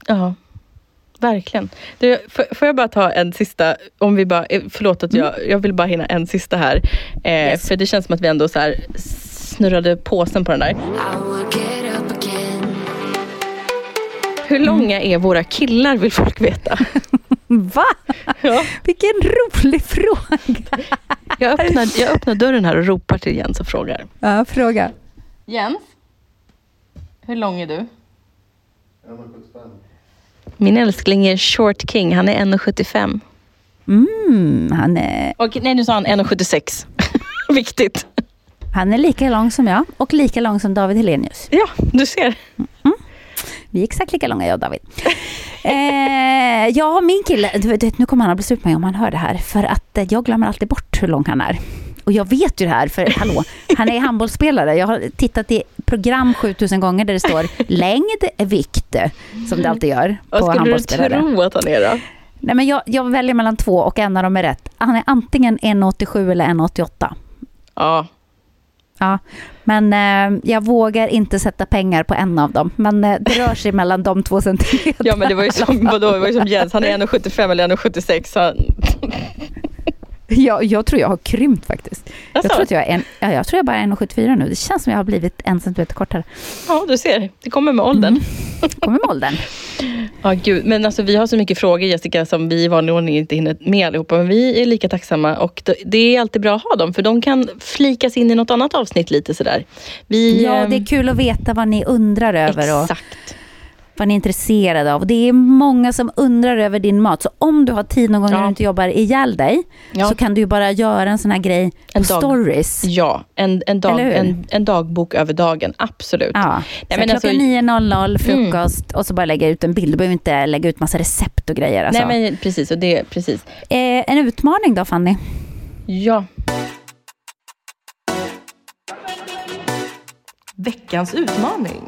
Ja, verkligen. Du, får, jag bara ta en sista, om vi bara, eh, förlåt att jag, jag vill bara hinna en sista här. Eh, Yes. För det känns som att vi ändå så här snurrade påsen på den där. Hur långa är våra killar vill folk veta. Va? Ja. Vilken rolig fråga. Jag, öppnar, jag öppnar dörren här och ropar till Jens och frågar. Ja, fråga. Jens, hur lång är du? Min älskling är short king, han är 1,75. Mm, han, är, Och, nej, nu sa han 1,76. Viktigt. han är lika lång som jag och lika lång som David Helenius. Ja, du ser. Vi är exakt lika långa jag och David. Eh, ja, min kille, du vet, nu kommer han att bli sur på mig om han hör det här. För att eh, jag glömmer alltid bort hur lång han är. Och jag vet ju det här, för hallå, han är handbollsspelare. Jag har tittat i program 7000 gånger där det står längd, vikt, som det alltid gör Vad på skulle du tro att han är då? Nej, men jag, jag väljer mellan två och en av dem är rätt. Han är antingen 1,87 eller 1,88. Ja. Ja, men eh, jag vågar inte sätta pengar på en av dem. Men eh, det rör sig mellan de två centimeterna. Ja men det var ju som, vadå, det var ju som Jens, han är 1,75 eller 1,76. Han... Jag, jag tror jag har krympt faktiskt. Alltså? Jag tror, att jag, är en, ja, jag tror jag bara är 1,74 nu. Det känns som jag har blivit en centimeter kortare. Ja du ser, det kommer med åldern. Kommer med åldern. Ja gud, men alltså vi har så mycket frågor Jessica som vi i vanlig ordning inte hinner med allihopa. Men vi är lika tacksamma och det- det är alltid bra att ha dem för de kan flikas in i något annat avsnitt lite sådär. Vi, Ja, ehm, det är kul att veta vad ni undrar över och Exakt. Vad ni är intresserade av. Det är många som undrar över din mat. Så om du har tid någon gång när Ja. du inte jobbar ihjäl dig Ja. så kan du ju bara göra en sån här grej på En dag. stories. Ja, en, en, dag, en, en dagbok över dagen, absolut. Ja. Nej, så men klockan alltså- 9.00, frukost och så bara lägga ut en bild. Du behöver inte lägga ut massa recept och grejer. Alltså. Nej men precis, och det, precis. eh, en utmaning då Fanny? Ja. Veckans utmaning.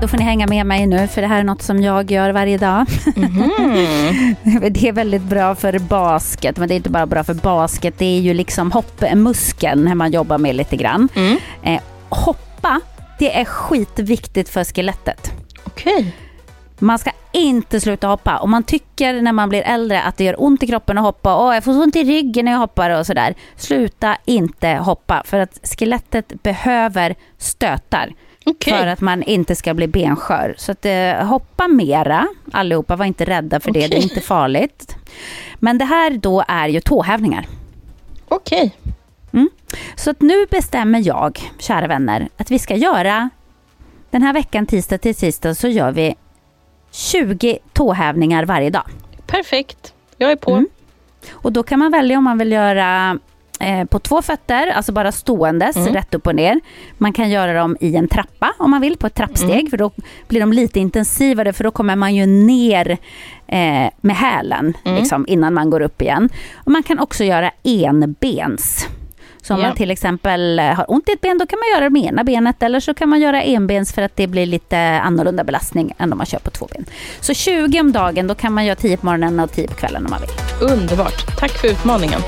Då får ni hänga med mig nu för det här är något som jag gör varje dag. det är väldigt bra för basket, men det är inte bara bra för basket. Det är ju liksom hoppmuskeln här man jobbar med lite grann. Mm. Eh, hoppa, det är skitviktigt för skelettet. Okej. Man ska inte sluta hoppa. Om man tycker när man blir äldre att det gör ont i kroppen att hoppa, åh jag får så ont i ryggen när jag hoppar och sådär. Sluta inte hoppa för att skelettet behöver stötar. Okej. För att man inte ska bli benskör. Så att, eh, hoppa mera allihopa, var inte rädda för det, det är inte farligt. Men det här då är ju tåhävningar. Okej. Så att nu bestämmer jag, kära vänner, att vi ska göra den här veckan, tisdag till tisdag, så gör vi 20 tåhävningar varje dag. Perfekt. Jag är på. Mm. Och då kan man välja om man vill göra på två fötter, alltså bara ståendes, Mm. rätt upp och ner. Man kan göra dem i en trappa om man vill, på ett trappsteg, Mm. för då blir de lite intensivare, för då kommer man ju ner eh, med hälen Mm. liksom, innan man går upp igen. Och man kan också göra enbens. Så om Ja. man till exempel eh, har ont i ett ben, då kan man göra det med ena benet, eller så kan man göra enbens för att det blir lite annorlunda belastning än om man kör på två ben. Så 20 om dagen, då kan man göra 10 på morgonen och 10 på kvällen om man vill. Underbart. Tack för utmaningen.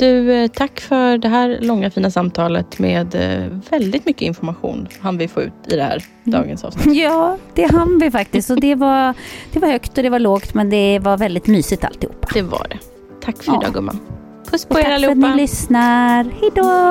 Du, eh, tack för det här långa fina samtalet med eh, väldigt mycket information han vi få ut i det här dagens avsnitt. Ja, det hann vi faktiskt. Och det, var, det var högt och det var lågt, men det var väldigt mysigt alltihopa. Det var det. Tack för Ja. idag gumman. Puss på Och er tack för att allihopa. ni lyssnar. Hej då!